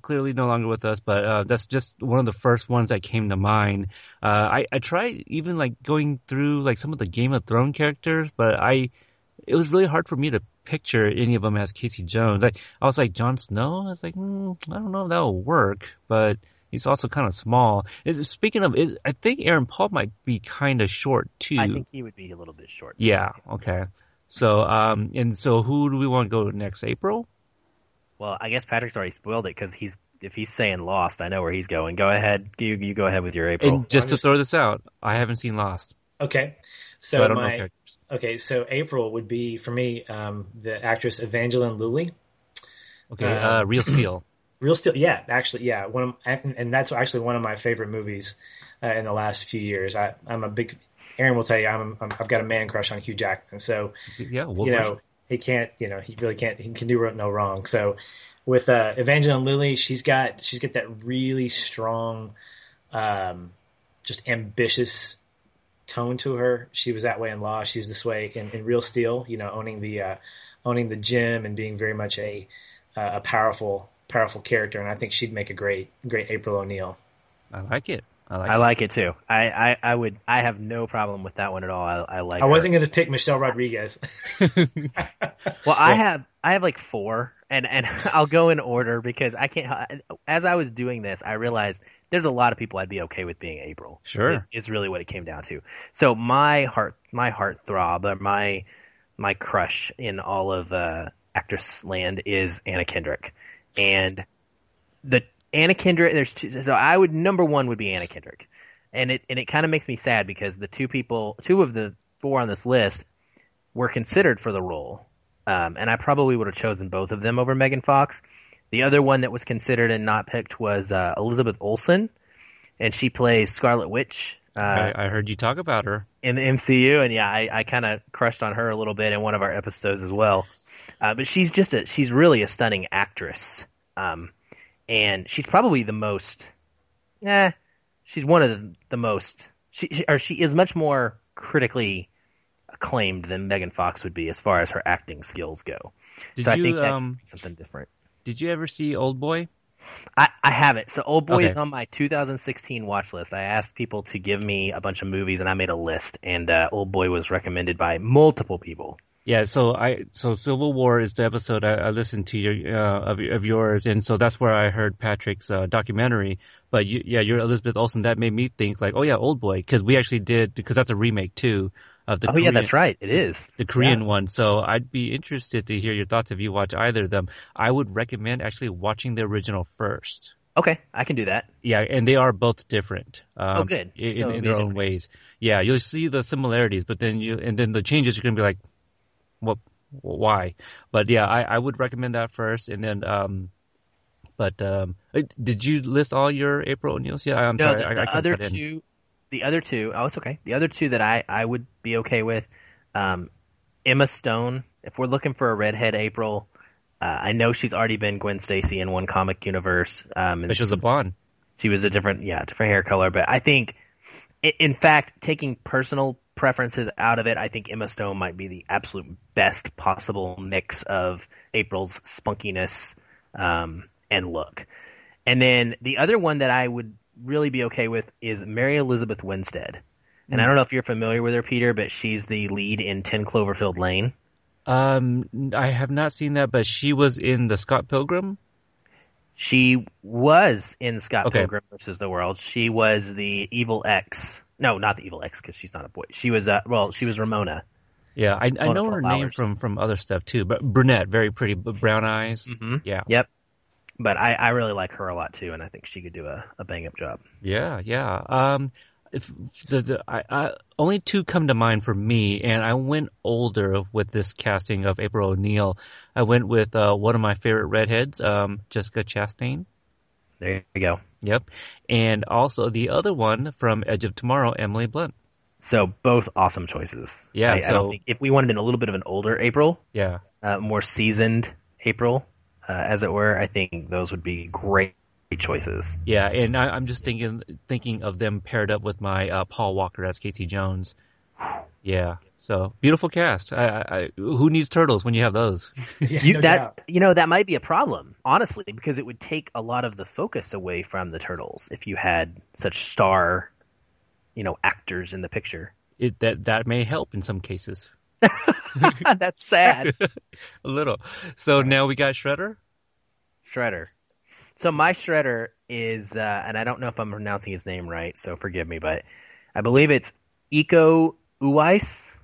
S1: clearly no longer with us, but uh, that's just one of the first ones that came to mind. Uh, I I tried even like going through like some of the Game of Thrones characters, but I it was really hard for me to picture any of them as Casey Jones. Like I was like Jon Snow. I was like, mm, I don't know if that'll work, but He's also kind of small. Is speaking of, is I think Aaron Paul might be kind of short too.
S3: I think he would be a little bit short.
S1: Yeah. Okay. So, um, and so who do we want to go next? April.
S3: Well, I guess Patrick's already spoiled it because he's if he's saying Lost, I know where he's going. Go ahead, you you go ahead with your April.
S1: And just to throw this out, I haven't seen Lost.
S5: Okay, so, so my okay, so April would be for me um, the actress Evangeline Lilly.
S1: Okay, uh, uh, Real Steel. [CLEARS THROAT]
S5: Real Steel, yeah, actually, yeah, one of, and that's actually one of my favorite movies uh, in the last few years. I, I'm a big Aaron will tell you I'm, i have got a man crush on Hugh Jackman, so
S1: yeah,
S5: you know he can't, you know, he really can't, he can do no wrong. So with uh, Evangeline Lilly, she's got she's got that really strong, um, just ambitious tone to her. She was that way in Law. She's this way in, in Real Steel. You know, owning the uh, owning the gym and being very much a uh, a powerful powerful character, and I think she'd make a great great April O'Neil.
S1: I like it.
S3: I like, I it. like it too. I, I, I, would I have no problem with that one at all. I, I like.
S5: I wasn't going to pick Michelle Rodriguez. [LAUGHS] [LAUGHS]
S3: well, I have I have like four, and and [LAUGHS] I'll go in order because I can't. As I was doing this, I realized there's a lot of people I'd be okay with being April.
S1: Sure,
S3: is, is really what it came down to. So my heart my heart throb, my my crush in all of uh, actress land is Anna Kendrick and the Anna Kendrick. There's two, so I would number one would be Anna Kendrick, and it and it kind of makes me sad because the two people, two of the four on this list, were considered for the role, um, and I probably would have chosen both of them over Megan Fox. The other one that was considered and not picked was uh, Elizabeth Olsen, and she plays Scarlet Witch.
S1: Uh, I, I, heard you talk about her
S3: in the MCU, and yeah, I, I kind of crushed on her a little bit in one of our episodes as well. Uh, but she's just a she's really a stunning actress, um, and she's probably the most. Eh, she's one of the, the most. She, she or she is much more critically acclaimed than Megan Fox would be as far as her acting skills go. Did so you, I think that's um, something different.
S1: Did you ever see Old Boy?
S3: I, I haven't. So Old Boy okay. is on my 2016 watch list. I asked people to give me a bunch of movies, and I made a list. And uh, Old Boy was recommended by multiple people.
S1: Yeah, so I so Civil War is the episode I, I listened to your uh, of of yours, and so that's where I heard Patrick's uh, documentary. But you, yeah, you're Elizabeth Olsen. That made me think like, oh yeah, Old Boy, because we actually did because that's a remake too of the.
S3: Oh Korean, yeah, that's right. It is
S1: the Korean yeah. one. So I'd be interested to hear your thoughts if you watch either of them. I would recommend actually watching the original first.
S3: Okay, I can do that.
S1: Yeah, and they are both different.
S3: Um, oh, good.
S1: In, so in their own ways. Yeah, you'll see the similarities, but then you and then the changes. You're gonna be like, what why. But yeah, I, I would recommend that first, and then um, but um, uh, did you list all your April O'Neils? Yeah, I'm
S3: no,
S1: sorry.
S3: The, I, I other two, the other two, oh, it's okay. The other two that I I would be okay with, um, Emma Stone. If we're looking for a redhead April, uh, I know she's already been Gwen Stacy in one comic universe. Um,
S1: but she was a blonde.
S3: She was a different, yeah, different hair color. But I think, in fact, taking personal preferences out of it, I think Emma Stone might be the absolute best possible mix of April's spunkiness, um, and look. And then the other one that I would really be okay with is Mary Elizabeth Winstead. And I don't know if you're familiar with her, Peter, but she's the lead in 10 Cloverfield Lane.
S1: Um, I have not seen that, but she was in the Scott Pilgrim.
S3: She was in Scott
S1: Okay.
S3: Pilgrim versus the World. She was the evil X. No, not the evil X because she's not a boy. She was uh, well, she was Ramona.
S1: Yeah, I, I know her
S3: the
S1: name from from other stuff too. But brunette, very pretty, brown eyes.
S3: Mm-hmm.
S1: Yeah,
S3: Yep. But I, I really like her a lot too, and I think she could do a, a bang up job.
S1: yeah, yeah. Um, if the, the I, I only two come to mind for me, and I went older with this casting of April O'Neil. I went with uh, one of my favorite redheads, um, Jessica Chastain.
S3: There you go.
S1: Yep, and also the other one from Edge of Tomorrow, Emily Blunt.
S3: So both awesome choices.
S1: Yeah,
S3: I, I
S1: so-
S3: don't think if we wanted a little bit of an older April,
S1: Yeah,
S3: uh, more seasoned April, uh, as it were, I think those would be great choices.
S1: Yeah, and I, I'm just thinking thinking of them paired up with my uh, Paul Walker as Casey Jones. [SIGHS] Yeah, so beautiful cast. I, I, I, who needs turtles when you have those? [LAUGHS]
S5: Yeah,
S3: You,
S5: no
S3: that
S5: doubt.
S3: you know that might be a problem, honestly, because it would take a lot of the focus away from the turtles if you had such star, you know, actors in the picture.
S1: It that that may help in some cases [LAUGHS]
S3: That's sad. [LAUGHS]
S1: a little. So now we got Shredder.
S3: Shredder. So my Shredder is, uh, and I don't know if I'm pronouncing his name right, so forgive me, but I believe it's Iko Uwais,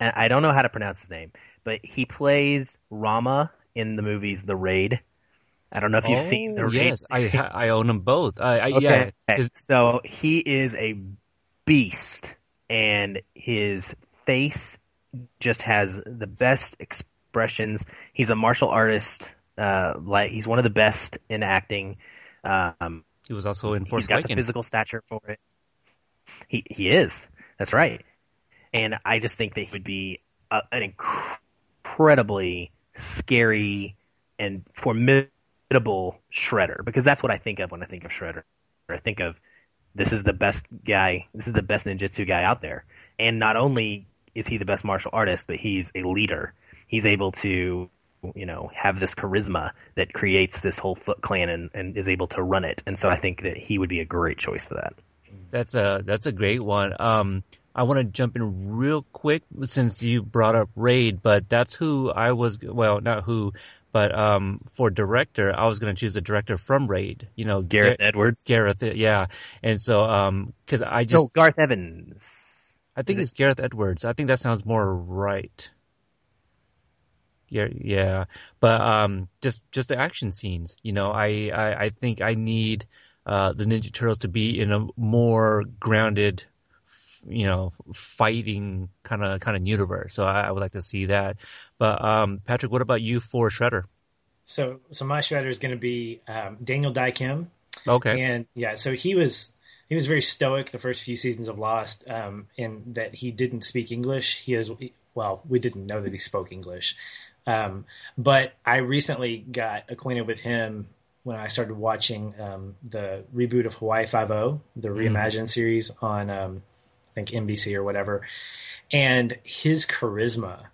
S3: and I don't know how to pronounce his name, but he plays Rama in the movies The Raid. I don't know if you've seen The
S1: Oh,
S3: Raid.
S1: yes, I I own them both. I, I
S3: Okay.
S1: yeah. His-
S3: so he is a beast, and his face just has the best expressions. He's a martial artist. Uh, like he's one of the best in acting. Um,
S1: he was also in Force
S3: he's got the physical stature for it. He he is. That's right. And I just think that he would be a, an inc- incredibly scary and formidable shredder because that's what I think of when I think of shredder. I think of this is the best guy. This is the best ninjutsu guy out there. And not only is he the best martial artist, but he's a leader. He's able to you know have this charisma that creates this whole Foot Clan and, and is able to run it. And so I think that he would be a great choice for that.
S1: That's a that's a great one. Um, I want to jump in real quick since you brought up Raid, but that's who I was. Well, not who, but um, for director, I was going to choose a director from Raid. You know,
S3: Gareth
S1: Ga-
S3: Edwards.
S1: Gareth, yeah. And so, um, because I just
S3: no, Garth Evans.
S1: I think it's Gareth Edwards. I think that sounds more right. Yeah, yeah, but um, just just the action scenes. You know, I I, I think I need uh, the Ninja Turtles to be in a more grounded, you know, fighting kind of kind of universe. So I, I would like to see that. But um, Patrick, what about you for Shredder?
S5: So, so my shredder is going to be um, Daniel Kim,
S1: Okay,
S5: and yeah, so he was he was very stoic the first few seasons of Lost, um, in that he didn't speak English. He is well, we didn't know that he spoke English, um, but I recently got acquainted with him when I started watching um, the reboot of Hawaii Five O, the reimagined series on um, I think NBC or whatever, and his charisma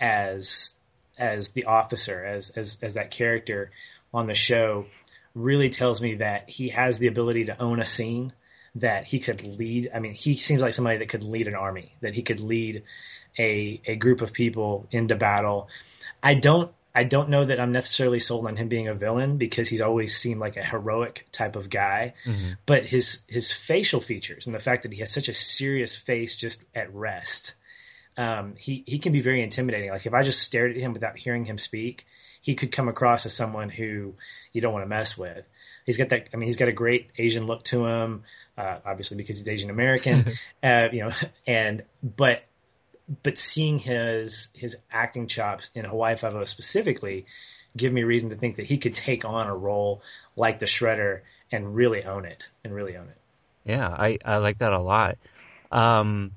S5: as as the officer, as as as that character on the show, really tells me that he has the ability to own a scene. That he could lead. I mean, he seems like somebody that could lead an army. That he could lead a a group of people into battle. I don't. I don't know that I'm necessarily sold on him being a villain because he's always seemed like a heroic type of guy. But his his facial features and the fact that he has such a serious face just at rest um, he he can be very intimidating. Like if I just stared at him without hearing him speak, he could come across as someone who you don't want to mess with. He's got that. I mean, he's got a great Asian look to him, uh, obviously because he's Asian American. [LAUGHS] uh, you know, and but but seeing his his acting chops in Hawaii Five O specifically give me reason to think that he could take on a role like the Shredder and really own it and really own it.
S1: Yeah, I, I like that a lot. Um,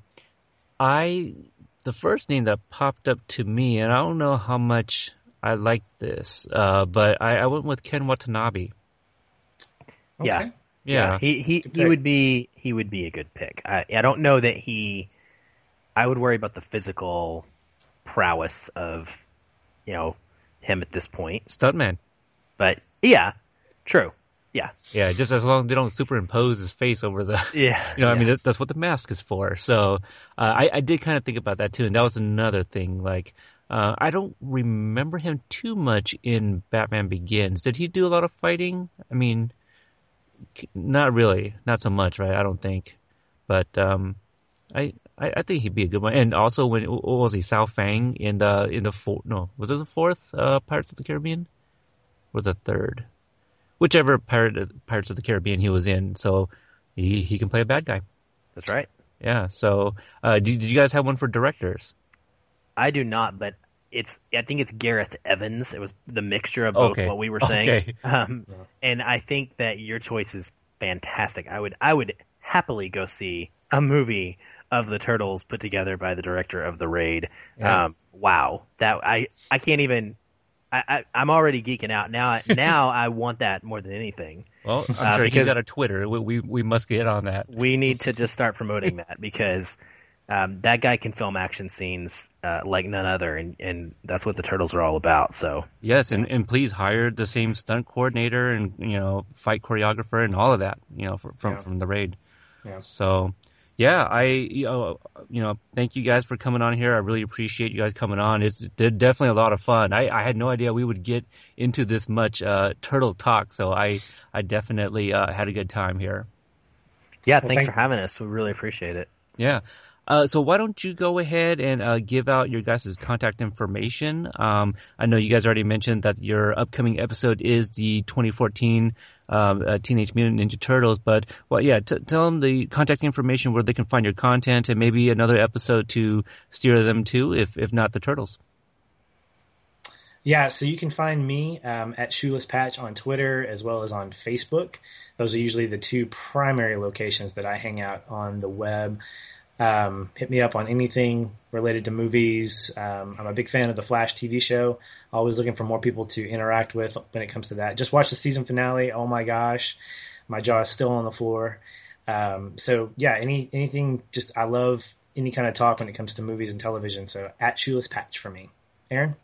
S1: I the first name that popped up to me, and I don't know how much I like this, uh, but I, I went with Ken Watanabe.
S3: Yeah.
S1: Yeah,
S3: he he,
S5: That's a good
S3: he would be he would be a good pick. I I don't know that he. I would worry about the physical prowess of, you know, him at this point.
S1: Stuntman.
S3: But yeah, true. Yeah.
S1: Yeah, just as long as they don't superimpose his face over the. [LAUGHS]
S3: Yeah.
S1: You know, I mean, that's, that's what the mask is for. So uh, I, I did kind of think about that too, and that was another thing. Like, uh, I don't remember him too much in Batman Begins. Did he do a lot of fighting? I mean, not really, not so much, right? I don't think. But um, I, I, I think he'd be a good one. And also, when what was he, Sao Feng in the in the four? No, was it the fourth uh, Pirates of the Caribbean, or the third? Whichever Pirate, Pirates of the Caribbean he was in, so he he can play a bad guy.
S3: That's right.
S1: Yeah. So, uh, did, did you guys have one for directors?
S3: I do not, but it's I think it's Gareth Evans. It was the mixture of both
S1: Okay.
S3: what we were saying.
S1: Okay. [LAUGHS]
S3: Um, and I think that your choice is fantastic. I would I would happily go see a movie of the turtles put together by the director of the raid.
S1: Yeah.
S3: Um, wow, that I I can't even. I, I, I'm already geeking out now. [LAUGHS] Now I want that more than anything.
S1: Well, I'm
S3: Uh,
S1: sure he's got a Twitter. We, we we must get on that.
S3: We need to just start promoting that because um, that guy can film action scenes uh, like none other, and, and that's what the turtles are all about. So
S1: Yes, and, and please hire the same stunt coordinator and you know fight choreographer and all of that. You know, fr- from
S5: Yeah.
S1: from the raid.
S5: Yeah.
S1: So, yeah, I you know you know thank you guys for coming on here. I really appreciate you guys coming on. It's definitely a lot of fun. I, I had no idea we would get into this much uh, turtle talk, so I I definitely uh, had a good time here.
S3: yeah,
S5: Well,
S3: thanks
S5: thank-
S3: for having us. We really appreciate it.
S1: Yeah. Uh, so why don't you go ahead and uh, give out your guys' contact information? Um, I know you guys already mentioned that your upcoming episode is the 2014 um, uh, Teenage Mutant Ninja Turtles, but well, yeah, t- tell them the contact information where they can find your content and maybe another episode to steer them to, if if not the Turtles.
S5: Yeah, so you can find me um, at Shoeless Patch on Twitter as well as on Facebook. Those are usually the two primary locations that I hang out on the web. Um, hit me up on anything related to movies. Um, I'm a big fan of the Flash TV show. Always looking for more people to interact with when it comes to that. Just watched the season finale. Oh my gosh, my jaw is still on the floor. Um, so yeah, any anything. Just I love any kind of talk when it comes to movies and television. So at Shoeless Patch for me, Aaron.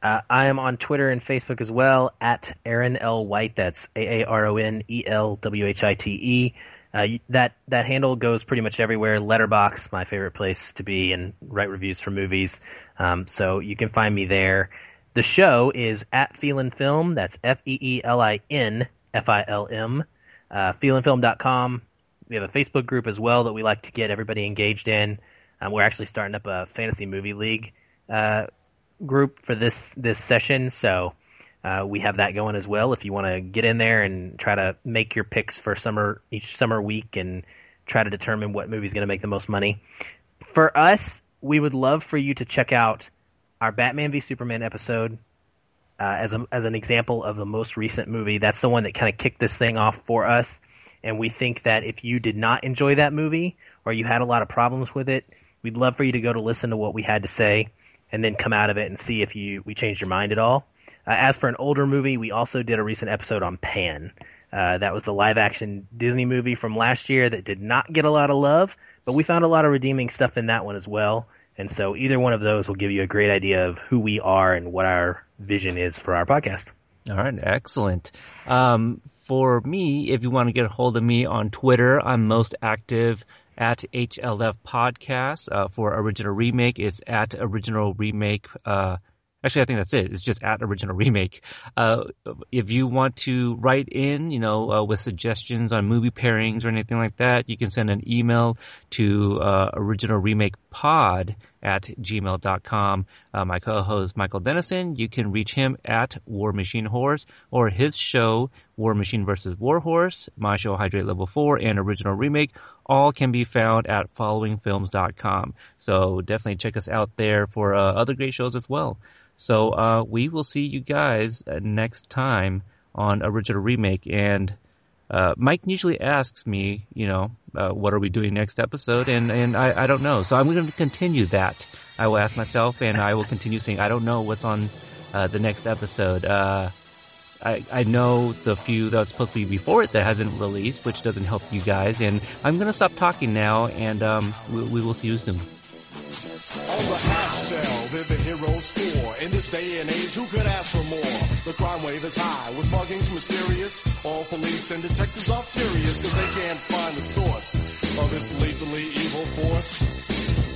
S3: Uh, I am on Twitter and Facebook as well at Aaron L White. That's A A R O N E L W H I T E. Uh, that that handle goes pretty much everywhere. Letterboxd, my favorite place to be and write reviews for movies. Um, so you can find me there. The show is at Feelin Film. That's F E E L I N F I L M. Uh, feelinfilm.com. We have a Facebook group as well that we like to get everybody engaged in. Um, we're actually starting up a fantasy movie league uh, group for this this session, so uh, we have that going as well. If you want to get in there and try to make your picks for summer each summer week and try to determine what movie is going to make the most money. For us, we would love for you to check out our Batman v Superman episode uh, as a, as an example of the most recent movie. That's the one that kind of kicked this thing off for us. And we think that if you did not enjoy that movie or you had a lot of problems with it, we'd love for you to go to listen to what we had to say and then come out of it and see if you we changed your mind at all. Uh, as for an older movie, we also did a recent episode on Pan. Uh, that was the live action Disney movie from last year that did not get a lot of love, but we found a lot of redeeming stuff in that one as well. And so either one of those will give you a great idea of who we are and what our vision is for our podcast.
S1: All right, excellent. Um, for me, if you want to get a hold of me on Twitter, I'm most active at HLF Podcast. Uh, for Original Remake, it's at Original Remake. Uh, actually, I think that's it. It's just at Original Remake. Uh, if you want to write in, you know, uh, with suggestions on movie pairings or anything like that, you can send an email to uh, Original Remake Pod at gmail.com. Uh, my co-host Michael Dennison, you can reach him at War Machine Horse or his show War Machine versus War Horse, my show Hydrate Level 4 and Original Remake all can be found at followingfilms.com. So definitely check us out there for uh, other great shows as well. So uh, we will see you guys uh, next time on Original Remake and uh, Mike usually asks me, you know, uh, what are we doing next episode? And, and I, I don't know. So I'm going to continue that. I will ask myself and I will continue saying, I don't know what's on uh, the next episode. Uh, I, I know the few that was supposed to be before it that hasn't released, which doesn't help you guys. And I'm going to stop talking now and um, we, we will see you soon.
S6: On the half shell, they're the heroes for. In this day and age, who could ask for more? The crime wave is high, with muggings mysterious. All police and detectives are furious, cause they can't find the source of this lethally evil force.